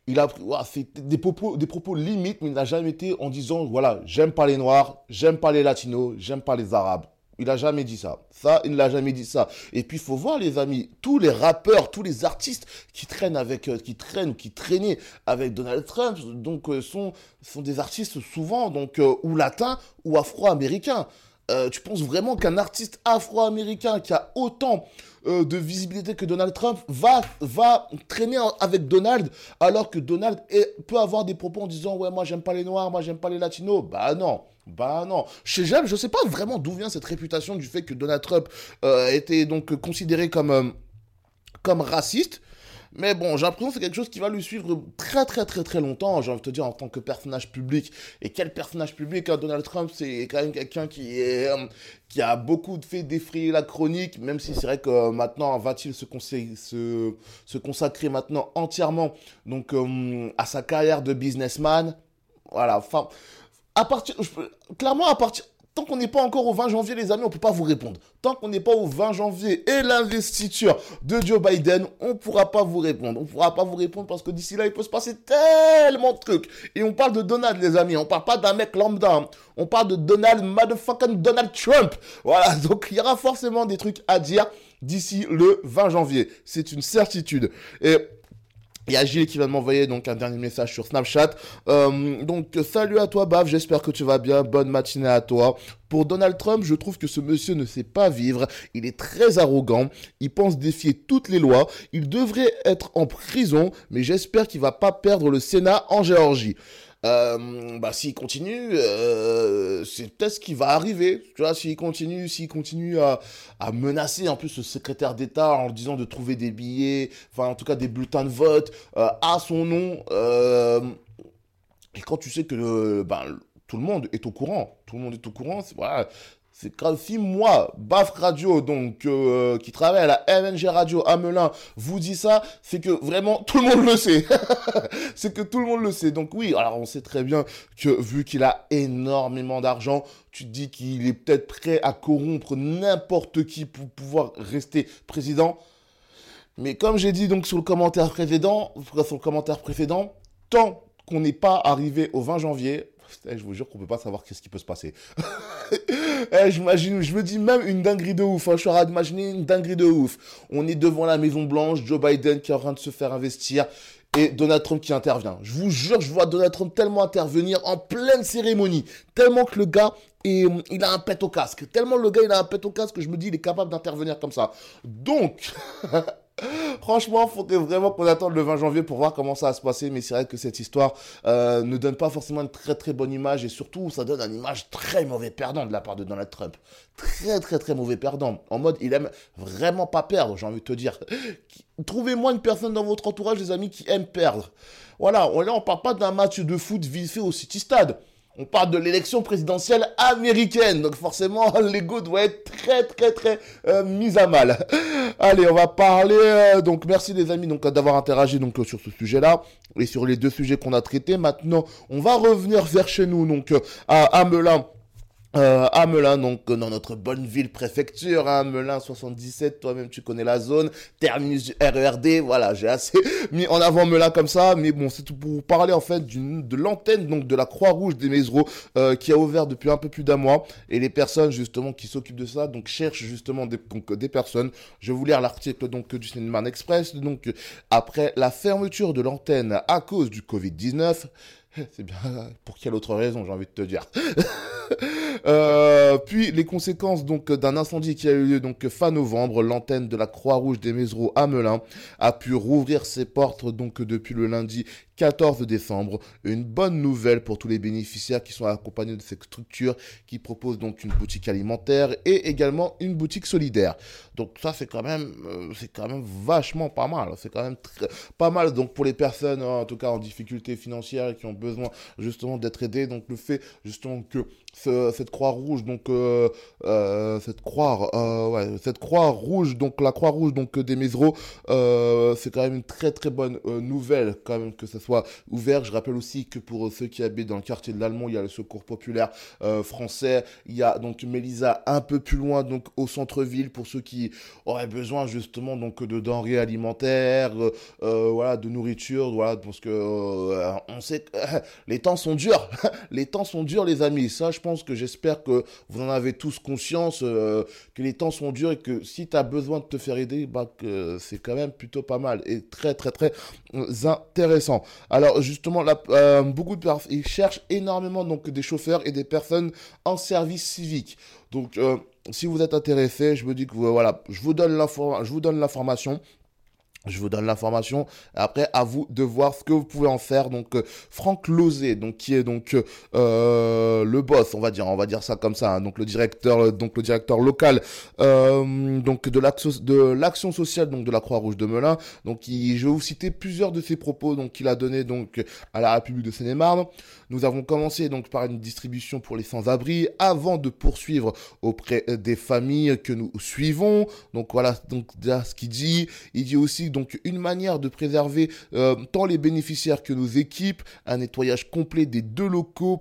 il a c'est des propos, des propos limites, mais il n'a jamais été en disant voilà, j'aime pas les noirs, j'aime pas les latinos, j'aime pas les arabes. Il a jamais dit ça. Ça, il n'a jamais dit ça. Et puis, il faut voir, les amis, tous les rappeurs, tous les artistes qui traînent avec, euh, qui traînent, qui traînaient avec Donald Trump, donc, euh, sont, sont des artistes souvent, donc, euh, ou latins ou afro-américains. Tu penses vraiment qu'un artiste afro-américain qui a autant de visibilité que Donald Trump va, va traîner avec Donald alors que Donald peut avoir des propos en disant ouais moi j'aime pas les noirs, moi j'aime pas les latinos? Bah non. Bah non, chez Jam, je sais pas vraiment d'où vient cette réputation du fait que Donald Trump euh, était donc considéré comme, euh, comme raciste. Mais bon, j'ai l'impression que c'est quelque chose qui va lui suivre très très très très longtemps, j'ai envie de te dire, en tant que personnage public. Et quel personnage public, hein, Donald Trump, c'est quand même quelqu'un qui est... euh, qui a beaucoup fait défrayer la chronique, même si c'est vrai que maintenant va-t-il se, consacrer maintenant entièrement donc à sa carrière de businessman? Voilà, enfin, clairement à partir, Tant qu'on n'est pas encore au 20 janvier, les amis, on peut pas vous répondre. Tant qu'on n'est pas au 20 janvier et l'investiture de Joe Biden, on pourra pas vous répondre. On pourra pas vous répondre parce que d'ici là, il peut se passer tellement de trucs. Et on parle de Donald, les amis. On parle pas d'un mec lambda. On parle de Donald, motherfucking Donald Trump. Voilà. Donc, il y aura forcément des trucs à dire d'ici le 20 janvier. C'est une certitude. Et il y a Gilles qui va m'envoyer donc un dernier message sur Snapchat. Euh, donc salut à toi Baf, j'espère que tu vas bien. Bonne matinée à toi. Pour Donald Trump, je trouve que ce monsieur ne sait pas vivre. Il est très arrogant. Il pense défier toutes les lois. Il devrait être en prison, mais j'espère qu'il va pas perdre le Sénat en Géorgie. Euh, bah s'il continue, euh, c'est peut-être ce qui va arriver. Tu vois, s'il continue, s'il continue à, à menacer en plus le secrétaire d'État en disant de trouver des billets, enfin en tout cas des bulletins de vote euh, à son nom. euh, et quand tu sais que ben, tout le monde est au courant, tout le monde est au courant, voilà, c'est grave. Si moi, Baf Radio, donc euh, qui travaille à la MNG Radio à Melun, vous dit ça, c'est que vraiment tout le monde le sait. c'est que tout le monde le sait. Donc oui, alors on sait très bien que vu qu'il a énormément d'argent, tu dis qu'il est peut-être prêt à corrompre n'importe qui pour pouvoir rester président. Mais comme j'ai dit donc sur le commentaire précédent, sur le commentaire précédent, tant qu'on n'est pas arrivé au 20 janvier, je vous jure qu'on peut pas savoir qu'est-ce qui peut se passer. Eh, je me dis même une dinguerie de ouf. Hein, je suis en train d'imaginer une dinguerie de ouf. On est devant la Maison Blanche, Joe Biden qui est en train de se faire investir et Donald Trump qui intervient. Je vous jure, je vois Donald Trump tellement intervenir en pleine cérémonie, tellement que le gars est, il a un pet au casque, tellement le gars il a un pet au casque que je me dis il est capable d'intervenir comme ça. Donc Franchement, faudrait vraiment qu'on attende le 20 janvier pour voir comment ça va se passer. Mais c'est vrai que cette histoire euh, ne donne pas forcément une très très bonne image et surtout ça donne une image très mauvais perdant de la part de Donald Trump. Très très très mauvais perdant. En mode, il aime vraiment pas perdre, j'ai envie de te dire. Trouvez-moi une personne dans votre entourage, les amis, qui aime perdre. Voilà, là on parle pas d'un match de foot vite fait au City Stade. On parle de l'élection présidentielle américaine, donc forcément l'ego doit être très très très euh, mis à mal. Allez, on va parler. euh, donc merci les amis donc d'avoir interagi donc sur ce sujet-là et sur les deux sujets qu'on a traités. Maintenant, on va revenir vers chez nous donc euh, à, à Melun. Euh, à Melun, donc euh, dans notre bonne ville préfecture, hein, Melun 77, toi-même tu connais la zone, terminus du RERD, voilà, j'ai assez mis en avant Melun comme ça, mais bon, c'est tout pour vous parler en fait de l'antenne donc de la Croix-Rouge des Mésereaux euh, qui a ouvert depuis un peu plus d'un mois, et les personnes justement qui s'occupent de ça, donc cherchent justement des, donc, des personnes. Je vais vous lire l'article donc du Cinéman Express, donc après la fermeture de l'antenne à cause du Covid-19, c'est bien, pour quelle autre raison, j'ai envie de te dire. Euh, puis les conséquences donc d'un incendie qui a eu lieu donc fin novembre, l'antenne de la Croix-Rouge des Mésereaux à Melun a pu rouvrir ses portes donc depuis le lundi 14 décembre. Une bonne nouvelle pour tous les bénéficiaires qui sont accompagnés de cette structure qui propose donc une boutique alimentaire et également une boutique solidaire. Donc ça c'est quand même euh, c'est quand même vachement pas mal. C'est quand même très- pas mal donc pour les personnes en tout cas en difficulté financière et qui ont besoin justement d'être aidées. Donc le fait justement que ce- cette croix rouge donc euh, euh, cette croix euh, ouais, cette croix rouge donc la croix rouge donc des Mésereaux c'est quand même une très très bonne nouvelle quand même que ça soit ouvert. Je rappelle aussi que pour ceux qui habitent dans le quartier de l'Allemand il y a le secours populaire français. Il y a donc Mélisa un peu plus loin donc au centre-ville pour ceux qui auraient besoin justement donc de denrées alimentaires voilà de nourriture voilà parce que on sait que les temps sont durs. Les temps sont durs les amis. Ça je pense que j'espère que vous en avez tous conscience euh, que les temps sont durs et que si tu as besoin de te faire aider bah c'est quand même plutôt pas mal et très très très euh, intéressant. Alors justement là euh, beaucoup de ils cherchent énormément donc des chauffeurs et des personnes en service civique. Donc si vous êtes intéressé je me dis que voilà je vous donne l'info je vous donne l'information je vous donne l'information. Après, à vous de voir ce que vous pouvez en faire. Donc, euh, Franck Lozé, donc qui est donc euh, le boss, on va dire, on va dire ça comme ça. hein, donc le directeur, euh, donc le directeur local, donc de l'action de l'action sociale, donc de la Croix-Rouge de Melun. Donc, je vais vous citer plusieurs de ses propos, donc qu'il a donné donc à la République de Seine-et-Marne. Nous avons commencé donc par une distribution pour les sans-abri, avant de poursuivre auprès des familles que nous suivons. Donc voilà, donc ce qu'il dit. Il dit aussi donc une manière de préserver euh, tant les bénéficiaires que nos équipes, un nettoyage complet des deux locaux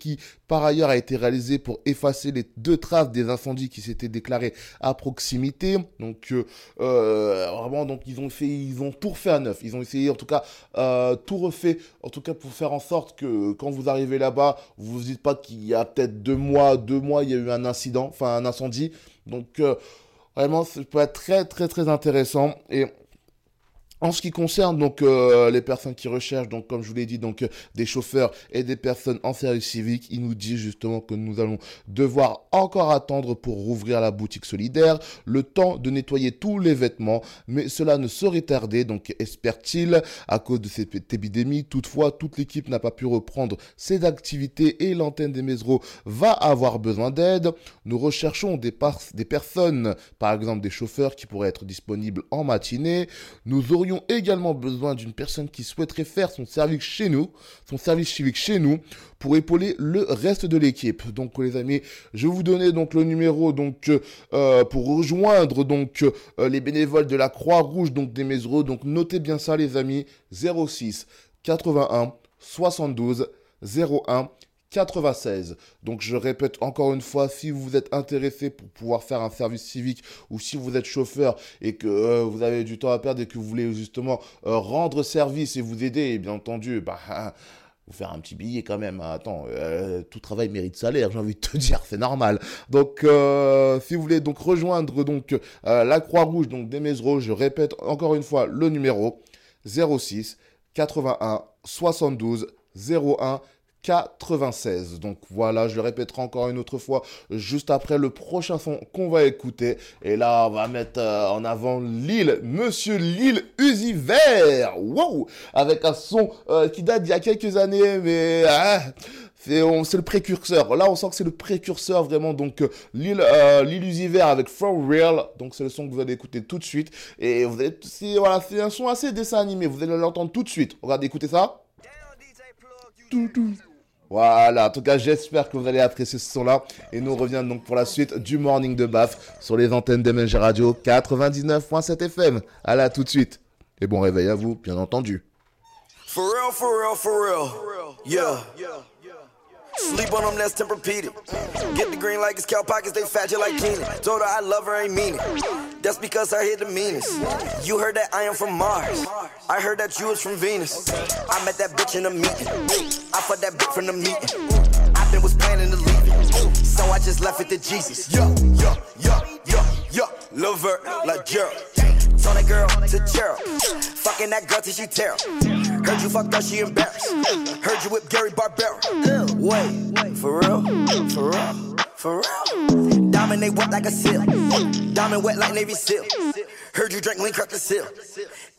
qui par ailleurs a été réalisé pour effacer les deux traces des incendies qui s'étaient déclarés à proximité. Donc euh, euh, vraiment donc ils ont fait ils ont tout refait à neuf. Ils ont essayé en tout cas tout refait en tout cas pour faire en sorte que quand vous arrivez là-bas, vous vous dites pas qu'il y a peut-être deux mois, deux mois il y a eu un incident, enfin un incendie. Donc vraiment ça peut être très très très intéressant et en ce qui concerne donc euh, les personnes qui recherchent, donc comme je vous l'ai dit, donc euh, des chauffeurs et des personnes en service civique, il nous dit justement que nous allons devoir encore attendre pour rouvrir la boutique solidaire, le temps de nettoyer tous les vêtements, mais cela ne saurait tarder, donc espère-t-il, à cause de cette épidémie. Toutefois, toute l'équipe n'a pas pu reprendre ses activités et l'antenne des Mesro va avoir besoin d'aide. Nous recherchons des, des personnes, par exemple des chauffeurs qui pourraient être disponibles en matinée. Nous aurions également besoin d'une personne qui souhaiterait faire son service chez nous, son service civique chez nous, pour épauler le reste de l'équipe. Donc les amis, je vous donner donc le numéro donc euh, pour rejoindre donc euh, les bénévoles de la Croix-Rouge donc des Mesro. Donc notez bien ça les amis, 06 81 72 01 96. Donc je répète encore une fois, si vous êtes intéressé pour pouvoir faire un service civique ou si vous êtes chauffeur et que euh, vous avez du temps à perdre et que vous voulez justement euh, rendre service et vous aider, et bien entendu, bah, vous faire un petit billet quand même. hein. Attends, euh, tout travail mérite salaire, j'ai envie de te dire, c'est normal. Donc, si vous voulez donc rejoindre donc la Croix-Rouge donc des Mesro, je répète encore une fois le numéro 06 81 72 01 96. Donc voilà, je le répéterai encore une autre fois juste après le prochain son qu'on va écouter. Et là, on va mettre euh, en avant Lille, Monsieur Lille Uzi Vert. Wow Avec un son euh, qui date d'il y a quelques années, mais ah, c'est le précurseur. Là, on sent que c'est le précurseur vraiment. Donc euh, Lille, euh, Vert avec For Real. Donc c'est le son que vous allez écouter tout de suite. Et vous allez, c'est voilà, c'est un son assez dessin animé. Vous allez l'entendre tout de suite. Regardez, écoutez ça. Tout, tout. Voilà, en tout cas, j'espère que vous allez apprécier ce son-là. Et nous reviendrons donc pour la suite du Morning de Baf sur les antennes d'MNG Radio 99.7 FM. À tout de suite. Et bon réveil à vous, bien entendu. For real, for real, for real. Yeah. Sleep on them, that's Tempur-Pedic. Get the green like it's cow pockets, they fat you like Keenan. Told her I love her, ain't mean it. That's because I hit the meanest. You heard that I am from Mars. I heard that you was from Venus. I met that bitch in a meeting. I fucked that bitch from the meeting. I been was planning to leave it. So I just left it to Jesus. Yo, yo, yo, yo, yo. Love her like Gerald. Told that girl to Gerald. Fucking that girl till she tear. Heard you fucked up, she embarrassed. Heard you whip Gary Barbera. Wait, for real? For real? For real? Dominate wet like a seal. Diamond wet like Navy SEAL. Heard you drink lean crack the seal.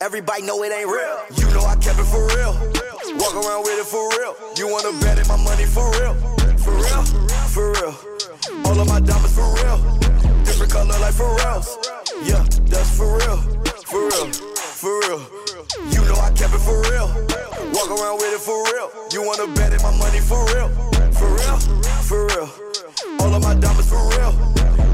Everybody know it ain't real. You know I kept it for real. Walk around with it for real. You wanna bet it my money for real? For real? For real? All of my diamonds for real. Color like Pharrell's. Yeah, that's for real. For real. For real. You know I kept it for real. Walk around with it for real. You wanna bet it my money for real? For real? For real. All of my diamonds for real.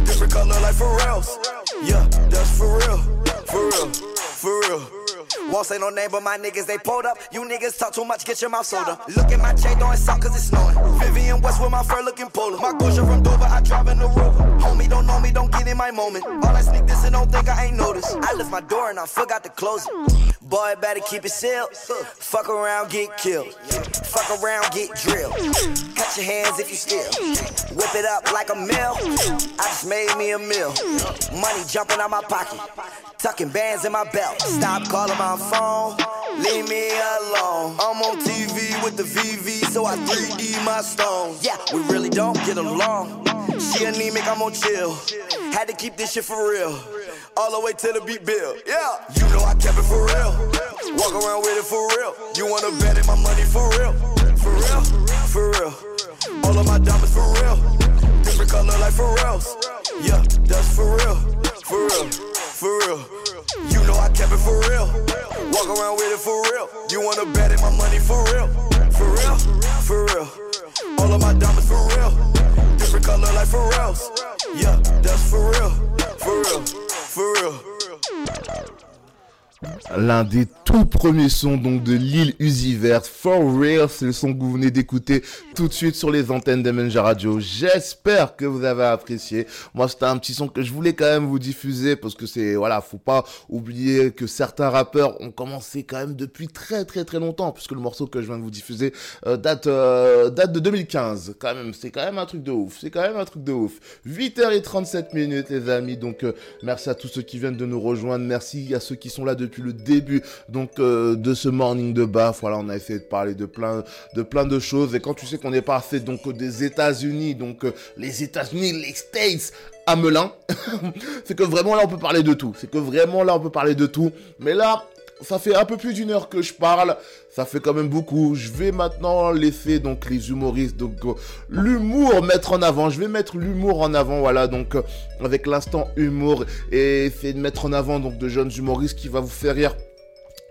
Different color like Pharrell's. Yeah, that's for real. For real. For real. Won't say no name, but my niggas, they pulled up. You niggas talk too much, get your mouth soda. Look at my chain throwing salt cause it's snowing. Vivian West with my fur looking polar. My Gosha from Dover, I drive in the rover. Don't know me, don't get in my moment. All that sneak this and don't think I ain't noticed. I left my door and I forgot to close it. Boy, better keep it sealed. Fuck around, get killed. Fuck around, get drilled. Cut your hands if you steal. Whip it up like a mill. I just made me a meal. Money jumping out my pocket. Tucking bands in my belt. Stop calling my phone. Leave me alone. I'm on TV with the VV, so I 3D my stones. Yeah, we really don't get along. She anemic, I'm on chill. Had to keep this shit for real. All the way to the beat bill. Yeah, you know I kept it for real. Walk around with it for real. You wanna bet it my money for real? For real? For real. All of my diamonds for real. Different color like Pharrell's. Yeah, that's for real. For real. For real. You know I kept it for real. Walk around with it for real. You wanna bet it my money for real? For real? For real. All of my diamonds for real. Different color like Pharrell's. Yeah, that's for real. For real. For real. L'un des tout premiers sons donc de l'île Usivert, For Real, c'est le son que vous venez d'écouter tout de suite sur les antennes d'Emenja Radio. J'espère que vous avez apprécié. Moi, c'était un petit son que je voulais quand même vous diffuser parce que c'est, voilà, faut pas oublier que certains rappeurs ont commencé quand même depuis très très très longtemps puisque le morceau que je viens de vous diffuser euh, date, euh, date de 2015. Quand même, c'est quand même un truc de ouf. C'est quand même un truc de ouf. 8h37 minutes, les amis. Donc, euh, merci à tous ceux qui viennent de nous rejoindre. Merci à ceux qui sont là depuis le début donc euh, de ce morning de baf. Voilà, on a essayé de parler de plein de plein de choses. Et quand tu sais qu'on est passé donc des États-Unis, donc euh, les États-Unis, les States à Melun, c'est que vraiment là on peut parler de tout. C'est que vraiment là on peut parler de tout. Mais là, ça fait un peu plus d'une heure que je parle. Ça fait quand même beaucoup. Je vais maintenant laisser donc les humoristes, donc euh, l'humour mettre en avant. Je vais mettre l'humour en avant, voilà, donc euh, avec l'instant humour et essayer de mettre en avant donc de jeunes humoristes qui va vous faire rire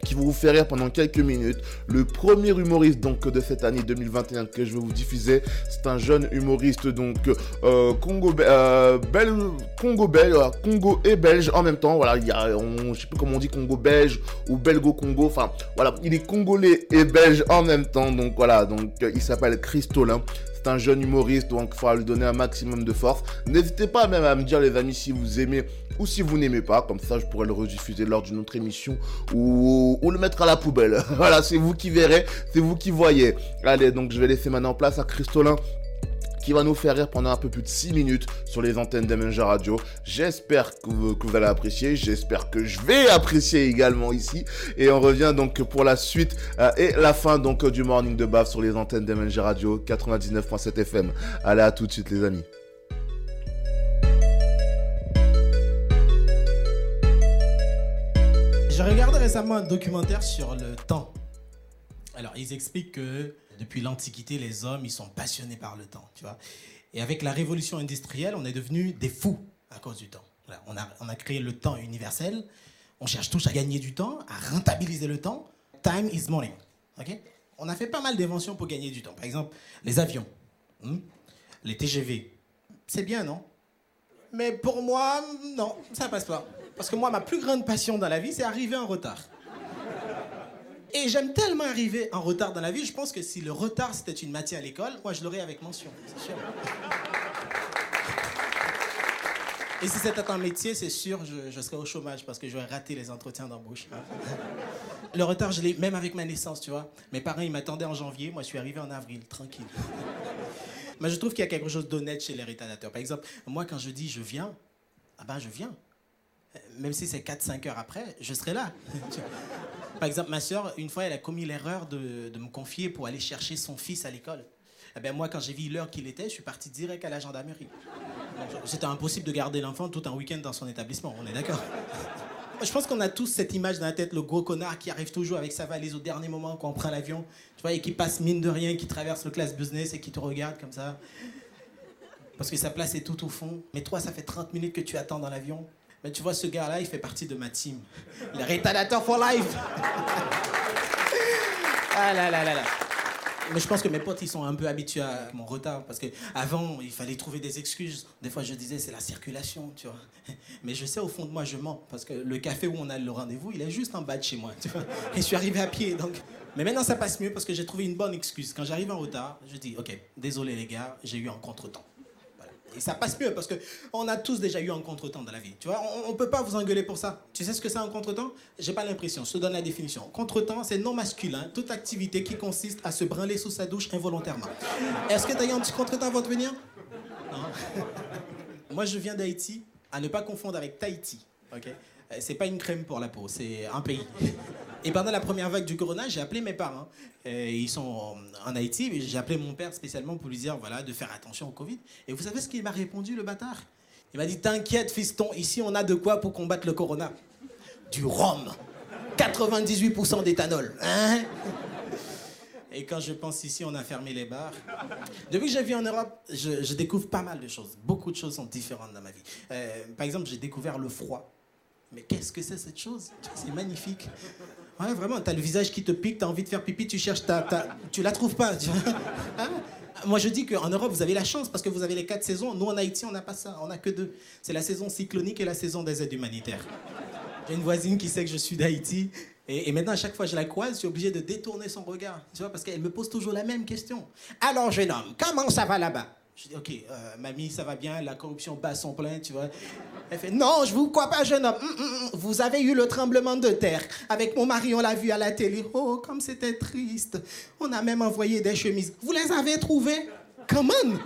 qui vont vous faire rire pendant quelques minutes. Le premier humoriste donc de cette année 2021 que je vais vous diffuser, c'est un jeune humoriste donc euh, Congo euh, euh, Congo et belge en même temps. Voilà, il y a sais plus comment on dit Congo belge ou belgo Congo. Enfin voilà, il est congolais et belge en même temps. Donc voilà, donc il s'appelle Christolin. C'est un jeune humoriste, donc il faudra lui donner un maximum de force. N'hésitez pas même à me dire, les amis, si vous aimez ou si vous n'aimez pas. Comme ça, je pourrais le rediffuser lors d'une autre émission ou, ou le mettre à la poubelle. voilà, c'est vous qui verrez, c'est vous qui voyez. Allez, donc je vais laisser maintenant place à Christolin qui va nous faire rire pendant un peu plus de 6 minutes sur les antennes d'Emenja Radio. J'espère que vous, allez apprécier, j'espère que je vais apprécier également ici. Et on revient donc pour la suite euh, et la fin donc du Morning de Baf sur les antennes d'Emenja Radio 99.7 FM. Allez, à tout de suite les amis. J'ai regardé récemment un documentaire sur le temps. Alors, ils expliquent que depuis l'Antiquité, les hommes, ils sont passionnés par le temps, tu vois. Et avec la révolution industrielle, on est devenus des fous à cause du temps. On, a, on a créé le temps universel. On cherche tous à gagner du temps, à rentabiliser le temps. Time is money. ok? On a fait pas mal d'inventions pour gagner du temps. Par exemple, les avions, hmm, les TGV. C'est bien, non? Mais pour moi, non, ça passe pas. Parce que moi, ma plus grande passion dans la vie, c'est arriver en retard. Et j'aime tellement arriver en retard dans la vie, je pense que si le retard c'était une matière à l'école, moi je l'aurais avec mention, c'est sûr. Et si c'était un métier, c'est sûr, je, serais au chômage parce que j'aurais raté les entretiens d'embauche. Le retard, je l'ai même avec ma naissance, tu vois. Mes parents, ils m'attendaient en janvier, moi je suis arrivé en avril, tranquille. Mais je trouve qu'il y a quelque chose d'honnête chez les rétardateurs. Par exemple, moi quand je dis je viens, ah ben je viens. Même si c'est 4-5 heures après, je serai là. Par exemple, ma soeur, une fois, elle a commis l'erreur de, me confier pour aller chercher son fils à l'école. Eh ben, moi, quand j'ai vu l'heure qu'il était, je suis parti direct à la gendarmerie. C'était impossible de garder l'enfant tout un week-end dans son établissement, on est d'accord? Je pense qu'on a tous cette image dans la tête, le gros connard qui arrive toujours avec sa valise au dernier moment quand on prend l'avion, tu vois, et qui passe mine de rien, qui traverse le classe business et qui te regarde comme ça. Parce que sa place est tout au fond. Mais toi, ça fait 30 minutes que tu attends dans l'avion. Mais tu vois, ce gars-là, il fait partie de ma team. Le retardateur for life. ah là là là là. Mais je pense que mes potes, ils sont un peu habitués à mon retard. Parce qu'avant, il fallait trouver des excuses. Des fois, je disais, c'est la circulation, tu vois. Mais je sais, au fond de moi, je mens. Parce que le café où on a le rendez-vous, il est juste en bas de chez moi. Et je suis arrivé à pied, donc... Mais maintenant, ça passe mieux parce que j'ai trouvé une bonne excuse. Quand j'arrive en retard, je dis, OK, désolé les gars, j'ai eu un contretemps. Et ça passe mieux parce que on a tous déjà eu un contretemps dans la vie. Tu vois, on, on peut pas vous engueuler pour ça. Tu sais ce que c'est un contretemps? J'ai pas l'impression. Je te donne la définition. Contretemps, c'est non masculin, toute activité qui consiste à se branler sous sa douche involontairement. Est-ce que tu as eu un petit contretemps avant de venir? Non. Moi, je viens d'Haïti, à ne pas confondre avec Tahiti. Ok? C'est pas une crème pour la peau, c'est un pays. Et pendant la première vague du corona, j'ai appelé mes parents. Euh, ils sont en- Haïti. et J'ai appelé mon père spécialement pour lui dire voilà, de faire attention au Covid. Et vous savez ce qu'il m'a répondu, le bâtard? Il m'a dit T'inquiète, fiston, ici on a de quoi pour combattre le corona. Du rhum. 98% d'éthanol. Hein? Et quand je pense ici, on a fermé les bars. Depuis que j'ai vu en Europe, je, je découvre pas mal de choses. Beaucoup de choses sont différentes dans ma vie. Euh, par exemple, j'ai découvert le froid. Mais qu'est-ce que c'est cette chose? C'est magnifique. Ouais, vraiment, t'as le visage qui te pique, t'as envie de faire pipi, tu cherches ta... ta- tu la trouves pas. tu. Hein Moi, je dis qu'en Europe, vous avez la chance parce que vous avez les quatre saisons. Nous, en Haïti, on n'a pas ça. On n'a que deux. C'est la saison cyclonique et la saison des aides humanitaires. J'ai une voisine qui sait que je suis d'Haïti. Et, et maintenant, à chaque fois que je la croise, je suis obligé de détourner son regard. Tu vois, parce qu'elle me pose toujours la même question. Alors, jeune homme, comment ça va là-bas? Je dis, OK, euh, mamie, ça va bien, la corruption bat son plein, tu vois. Elle fait, non, je vous crois pas, jeune homme. Hum, hum, hum, Vous avez eu le tremblement de terre. Avec mon mari, on l'a vu à la télé. Oh, comme c'était triste. On a même envoyé des chemises. Vous les avez trouvées? Come on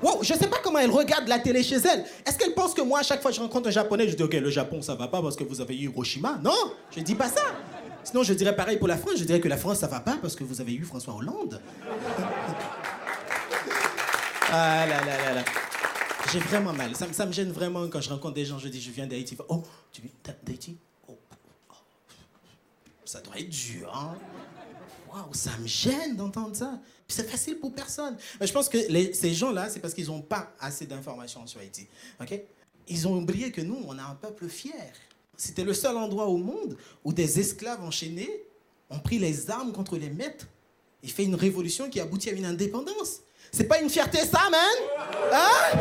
Wow, je sais pas comment elle regarde la télé chez elle. Est-ce qu'elle pense que moi, à chaque fois que je rencontre un japonais, je dis ok, le Japon ça va pas parce que vous avez eu Hiroshima? Non, je dis pas ça. Sinon, je dirais pareil pour la France. Je dirais que la France ça va pas parce que vous avez eu François Hollande. Ah là là là là. J'ai vraiment mal. Ça, me- gêne vraiment quand je rencontre des gens. Je dis je viens d'Haïti. Oh, tu viens d'Haïti? Oh, oh. Ça doit être dur, hein Waouh, ça me gêne d'entendre ça. C'est facile pour personne. Mais je pense que ces gens-là, c'est parce qu'ils n'ont pas assez d'informations sur Haïti. ok? Ils ont oublié que nous, on a un peuple fier. C'était le seul endroit au monde où des esclaves enchaînés ont pris les armes contre les maîtres et fait une révolution qui aboutit à une indépendance. C'est pas une fierté, ça, man? Hein?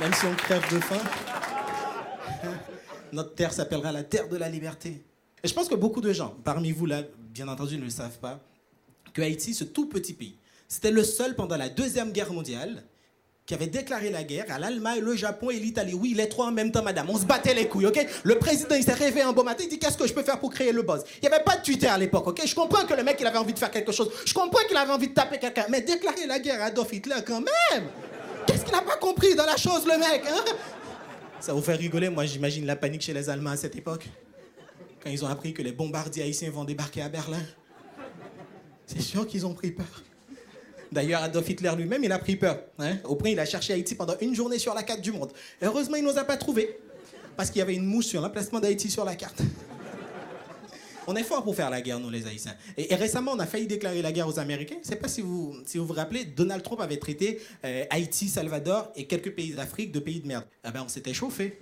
Même si on crève de faim, notre terre s'appellera la terre de la liberté. Et je pense que beaucoup de gens, parmi vous là, bien entendu, ne le savent pas, que Haïti, ce tout petit pays, c'était le seul pendant la Deuxième Guerre mondiale qui avait déclaré la guerre à l'Allemagne, le Japon et l'Italie. Oui, les trois en même temps, madame. On se battait les couilles, ok? Le président, il s'est réveillé un beau matin, il dit Qu'est-ce que je peux faire pour créer le buzz? Il n'y avait pas de Twitter à l'époque, ok? Je comprends que le mec, il avait envie de faire quelque chose. Je comprends qu'il avait envie de taper quelqu'un. Mais déclarer la guerre à Adolf Hitler, quand même Qu'est-ce qu'il n'a pas compris dans la chose, le mec, hein? Ça vous fait rigoler, moi, j'imagine la panique chez les Allemands à cette époque. Quand ils ont appris que les bombardiers haïtiens vont débarquer à Berlin. C'est sûr qu'ils ont pris peur. D'ailleurs, Adolf Hitler lui-même, il a pris peur. hein. Au point, il a cherché Haïti pendant une journée sur la carte du monde. Heureusement, il ne nous a pas trouvés. Parce qu'il y avait une mouche sur l'emplacement d'Haïti sur la carte. On est fort pour faire la guerre, nous, les Haïtiens. Et, récemment, on a failli déclarer la guerre aux Américains. Je ne sais pas si vous, si vous vous rappelez, Donald Trump avait traité euh, Haïti, Salvador et quelques pays d'Afrique de pays de merde. Ah ben, on s'était chauffé.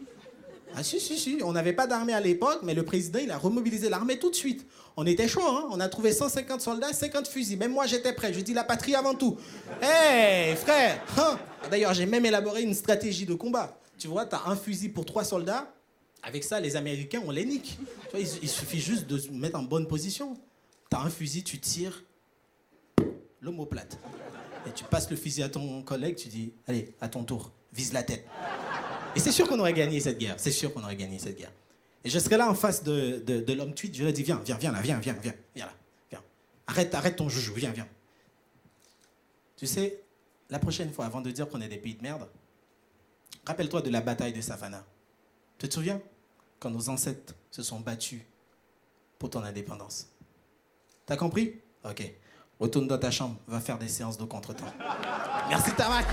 Ah si, si, si, on n'avait pas d'armée à l'époque, mais le président, il a remobilisé l'armée tout de suite. On était chaud, hein on a trouvé 150 soldats, 50 fusils. Même moi, j'étais prêt. Je dis la patrie avant tout. Hé, frère hein D'ailleurs, j'ai même élaboré une stratégie de combat. Tu vois, tu as un fusil pour trois soldats. Avec ça, les Américains, on les nique. Il, il suffit juste de se mettre en bonne position. Tu as un fusil, tu tires l'omoplate. Et tu passes le fusil à ton collègue, tu dis, allez, à ton tour, vise la tête. Et c'est sûr qu'on aurait gagné cette guerre. C'est sûr qu'on aurait gagné cette guerre. Et je serais là en face de, de, l'homme tweet, je lui ai dit, viens, viens, viens là, viens, viens, viens, viens là, viens. Arrête, arrête ton joujou, viens, viens. Tu sais, la prochaine fois, avant de dire qu'on est des pays de merde, rappelle-toi de la bataille de Savannah. Tu te souviens? Quand nos ancêtres se sont battus pour ton indépendance. T'as compris? Ok. Retourne dans ta chambre, va faire des séances de contretemps. Merci Tamak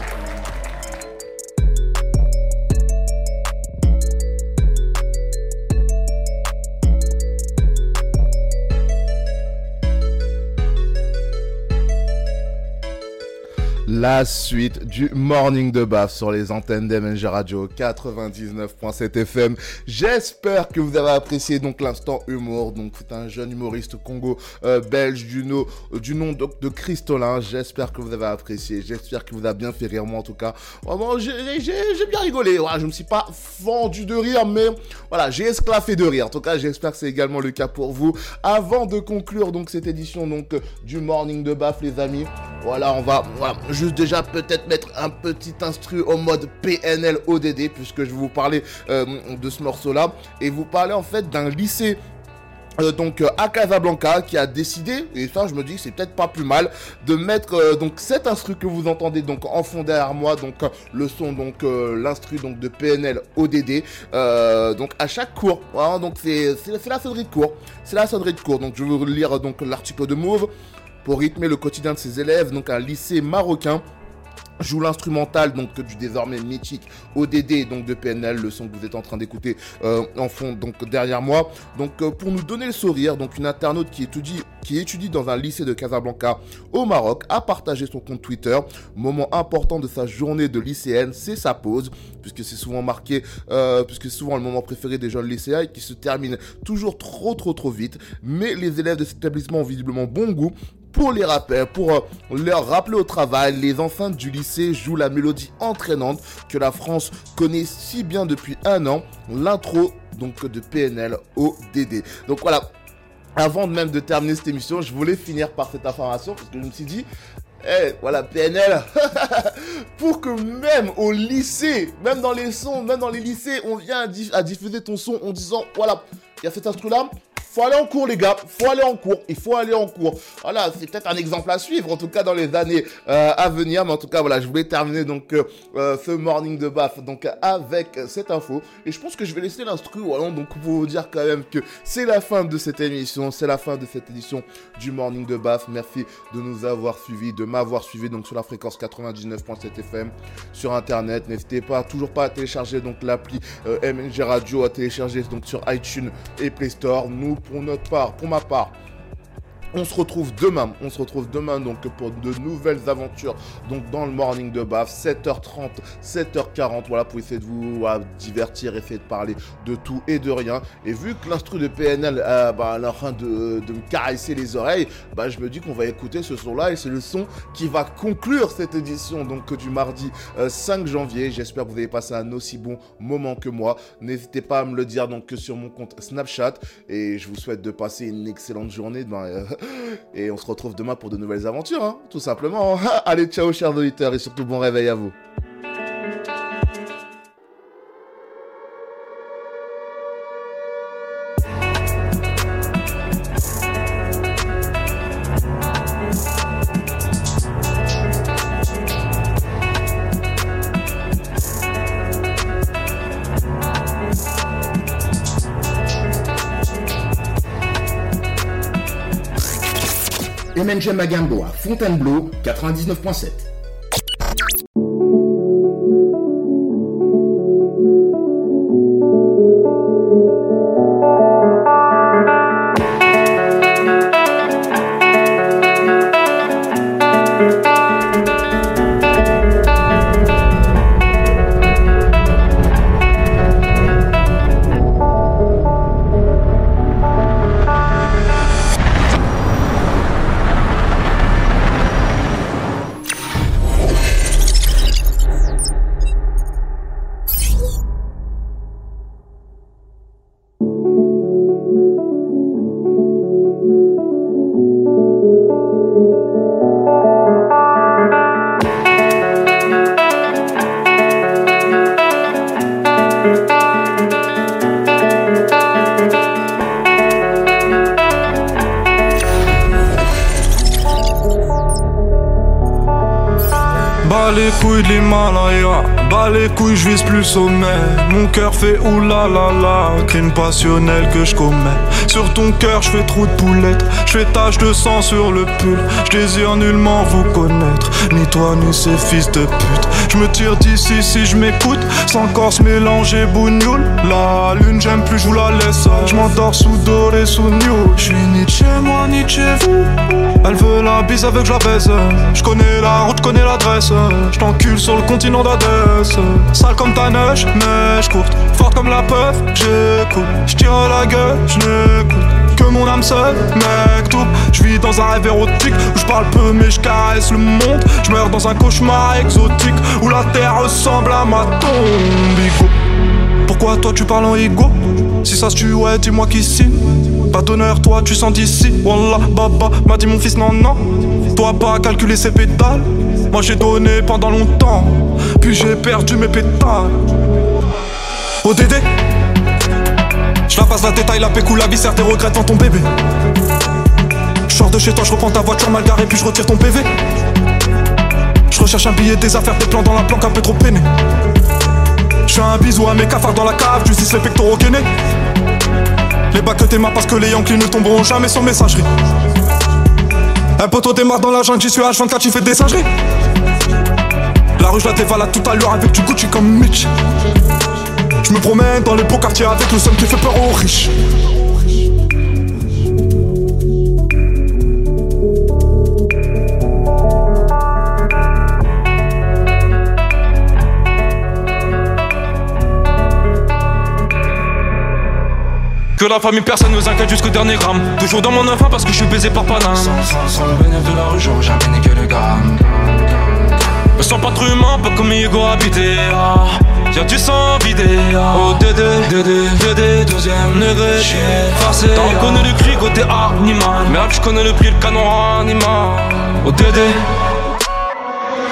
La suite du Morning de Baf sur les antennes d'MNG Radio 99.7 FM. J'espère que vous avez apprécié donc l'instant humour. Donc c'est un jeune humoriste congo euh, belge euh, du nom donc, de Christolin. J'espère que vous avez apprécié. J'espère que vous a bien fait rire moi en tout cas. Vraiment j'ai bien rigolé. Voilà, je me suis pas fendu de rire mais voilà j'ai esclaffé de rire. En tout cas j'espère que c'est également le cas pour vous. Avant de conclure donc cette édition donc euh, du Morning de Baf les amis. Voilà on va juste déjà peut-être mettre un petit instru au mode PNL ODD puisque je vais vous parler euh, de ce morceau là et vous parler en fait d'un lycée euh, donc euh, à Casablanca qui a décidé et ça je me dis que c'est peut-être pas plus mal de mettre donc cet instru que vous entendez donc en fond derrière moi donc le son donc l'instru donc de PNL ODD donc à chaque cours voilà, donc c'est c'est la sonnerie de cours c'est la sonnerie de cours donc je vais vous lire donc l'article de Move pour rythmer le quotidien de ses élèves. Donc un lycée marocain joue l'instrumental donc du désormais mythique ODD donc de PNL le son que vous êtes en train d'écouter euh, en fond donc derrière moi. Donc euh, pour nous donner le sourire donc une internaute qui étudie dans un lycée de Casablanca au Maroc a partagé son compte Twitter. Moment important de sa journée de lycéenne c'est sa pause puisque c'est souvent marqué euh, puisque c'est souvent le moment préféré des jeunes lycéens et qui se termine toujours trop trop trop vite. Mais les élèves de cet établissement ont visiblement bon goût Pour les rappels, pour euh, leur rappeler au travail, les enceintes du lycée jouent la mélodie entraînante que la France connaît si bien depuis un an, l'intro donc de PNL au DD. Donc voilà, avant même de terminer cette émission, je voulais finir par cette information parce que je me suis dit, eh, voilà, PNL, pour que même au lycée, même dans les sons, même dans les lycées, on vient à diffuser ton son en disant, voilà, il y a cet instru-là, faut aller en cours, les gars, faut aller en cours, il faut aller en cours. Voilà, c'est peut-être un exemple à suivre, en tout cas dans les années euh, à venir, mais en tout cas, voilà, je voulais terminer donc euh, euh, ce morning de baf donc avec cette info, et je pense que je vais laisser l'instru, voilà, donc pour vous dire quand même que c'est la fin de cette émission, c'est la fin de cette édition du morning de baf. Merci de nous avoir suivis, de m'avoir suivi donc sur la fréquence 99.7 FM sur internet. N'hésitez pas, toujours pas à télécharger donc l'appli MNG Radio, à télécharger donc sur iTunes et Play Store. Nous, pour notre part, pour ma part, on se retrouve demain, on se retrouve demain donc pour de nouvelles aventures donc dans le morning de Baf, 7h30, 7h40, voilà pour essayer de vous euh, divertir, essayer de parler de tout et de rien. Et vu que l'instru de PNL euh, bah, est en train de, me caresser les oreilles, bah, je me dis qu'on va écouter ce son-là et c'est le son qui va conclure cette édition donc du mardi euh, 5 janvier. J'espère que vous avez passé un aussi bon moment que moi. N'hésitez pas à me le dire donc sur mon compte Snapchat et je vous souhaite de passer une excellente journée. Euh, et on se retrouve demain pour de nouvelles aventures, hein, tout simplement. Allez, ciao, chers auditeurs, et surtout bon réveil à vous. MNG Magambo à Fontainebleau 99.7. cœur fait oulala, crime passionnel que je commets. Sur ton cœur, je fais trop de poulettes, je fais tache de sang sur le pull. Je désire nullement vous connaître, ni toi ni ces fils de pute. Je me tire d'ici si je m'écoute, sans corse mélanger bougnoule. La lune, j'aime plus, je vous la laisse. Je m'endors sous doré, sous new. Je suis ni chez moi, ni chez vous. Elle veut la bise avec je la baise. Je connais la route, connais l'adresse. Je t'encule sur le continent d'Adès. Sale comme ta neige, neige courte. Forte comme la peur, j'écoute. Je tire la gueule, je. Que mon âme seule, mec, tout. Je vis dans un rêve érotique où je parle peu mais je caresse le monde. Je meurs dans un cauchemar exotique où la terre ressemble à ma tombe. Igo. Pourquoi toi tu parles en ego? Si ça se tue, ouais, dis-moi qui signe. Pas d'honneur, toi tu sens d'ici. Wallah, baba, m'a dit mon fils, non, non. Toi pas calculer ses pétales. Moi j'ai donné pendant longtemps, puis j'ai perdu mes pétales. Dédé, la passe la détail, la pécou, la viscère, tes regrets devant ton bébé. Je sors de chez toi, je reprends ta voiture mal garée, puis je retire ton PV. Je recherche un billet, des affaires, des plans dans la planque un peu trop peiné. Je fais un bisou à mes cafards dans la cave, tu les pectoraux gainés. Les bacs que t'aimas parce que les Yankees ne tomberont jamais sur messagerie. Un poteau démarre dans la jungle, j'y suis H24, tu fais des singeries. La rue, je la dévalade tout à l'heure avec du Gucci comme Mitch. Je me promène dans les beaux quartiers avec le seum qui fait peur aux riches. Que la famille personne nous inquiète jusqu'au dernier gramme Toujours dans mon enfant parce que je suis baisé par Sans, sans, sans le bénéfice de la rue j'aurais jamais niqué le gramme Me sens pas trop humain, pas comme Hugo habité ah. Y'a du sang vidé Dédé, Dédé, Dédé, deuxième degré J'suis effacé T'en connais le cri côté animal. Mais je connais le prix, le canon animal. Oh Dédé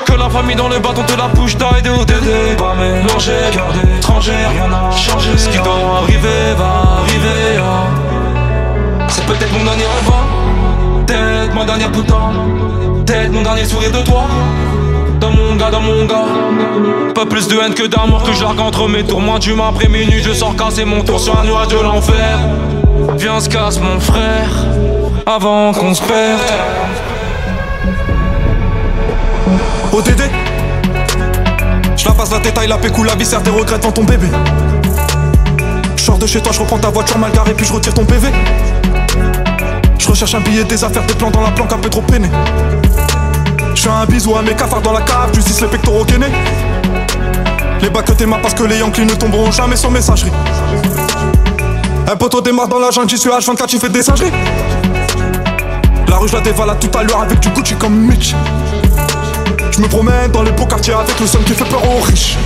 que la famille dans le bâton te la bouche d'aide au Dédé Pas mélangé, cœur d'étranger, rien n'a changé. Ce qui doit arriver va arriver ah. C'est peut-être mon dernier rêve Peut-être ma dernière putain Peut-être mon dernier sourire de toi dans mon gars, dans mon gars Pas plus de haine que d'amour que je entre mes tours. Moins d'humain après minuit, je sors casser mon tour sur un nuage de l'enfer. Viens se casse mon frère Avant qu'on se perde. ODD Je la passe la tête, la pécou, la viscère, des regrets devant ton bébé. Je sors de chez toi, je reprends ta voiture mal garée puis je retire ton PV Je recherche un billet, des affaires, des plans dans la planque un peu trop peiné Je fais un bisou à mes cafards dans la cave, justice les pectoraux gainés Les bacs que t'aimas parce que les Yankees ne tomberont jamais sur messagerie. Un poteau démarre dans la jungle, j'y suis H24, tu fais des singeries. La rue je la dévale à tout à l'heure avec du Gucci comme Mitch. Je me promène dans les beaux quartiers avec le son qui fait peur aux riches.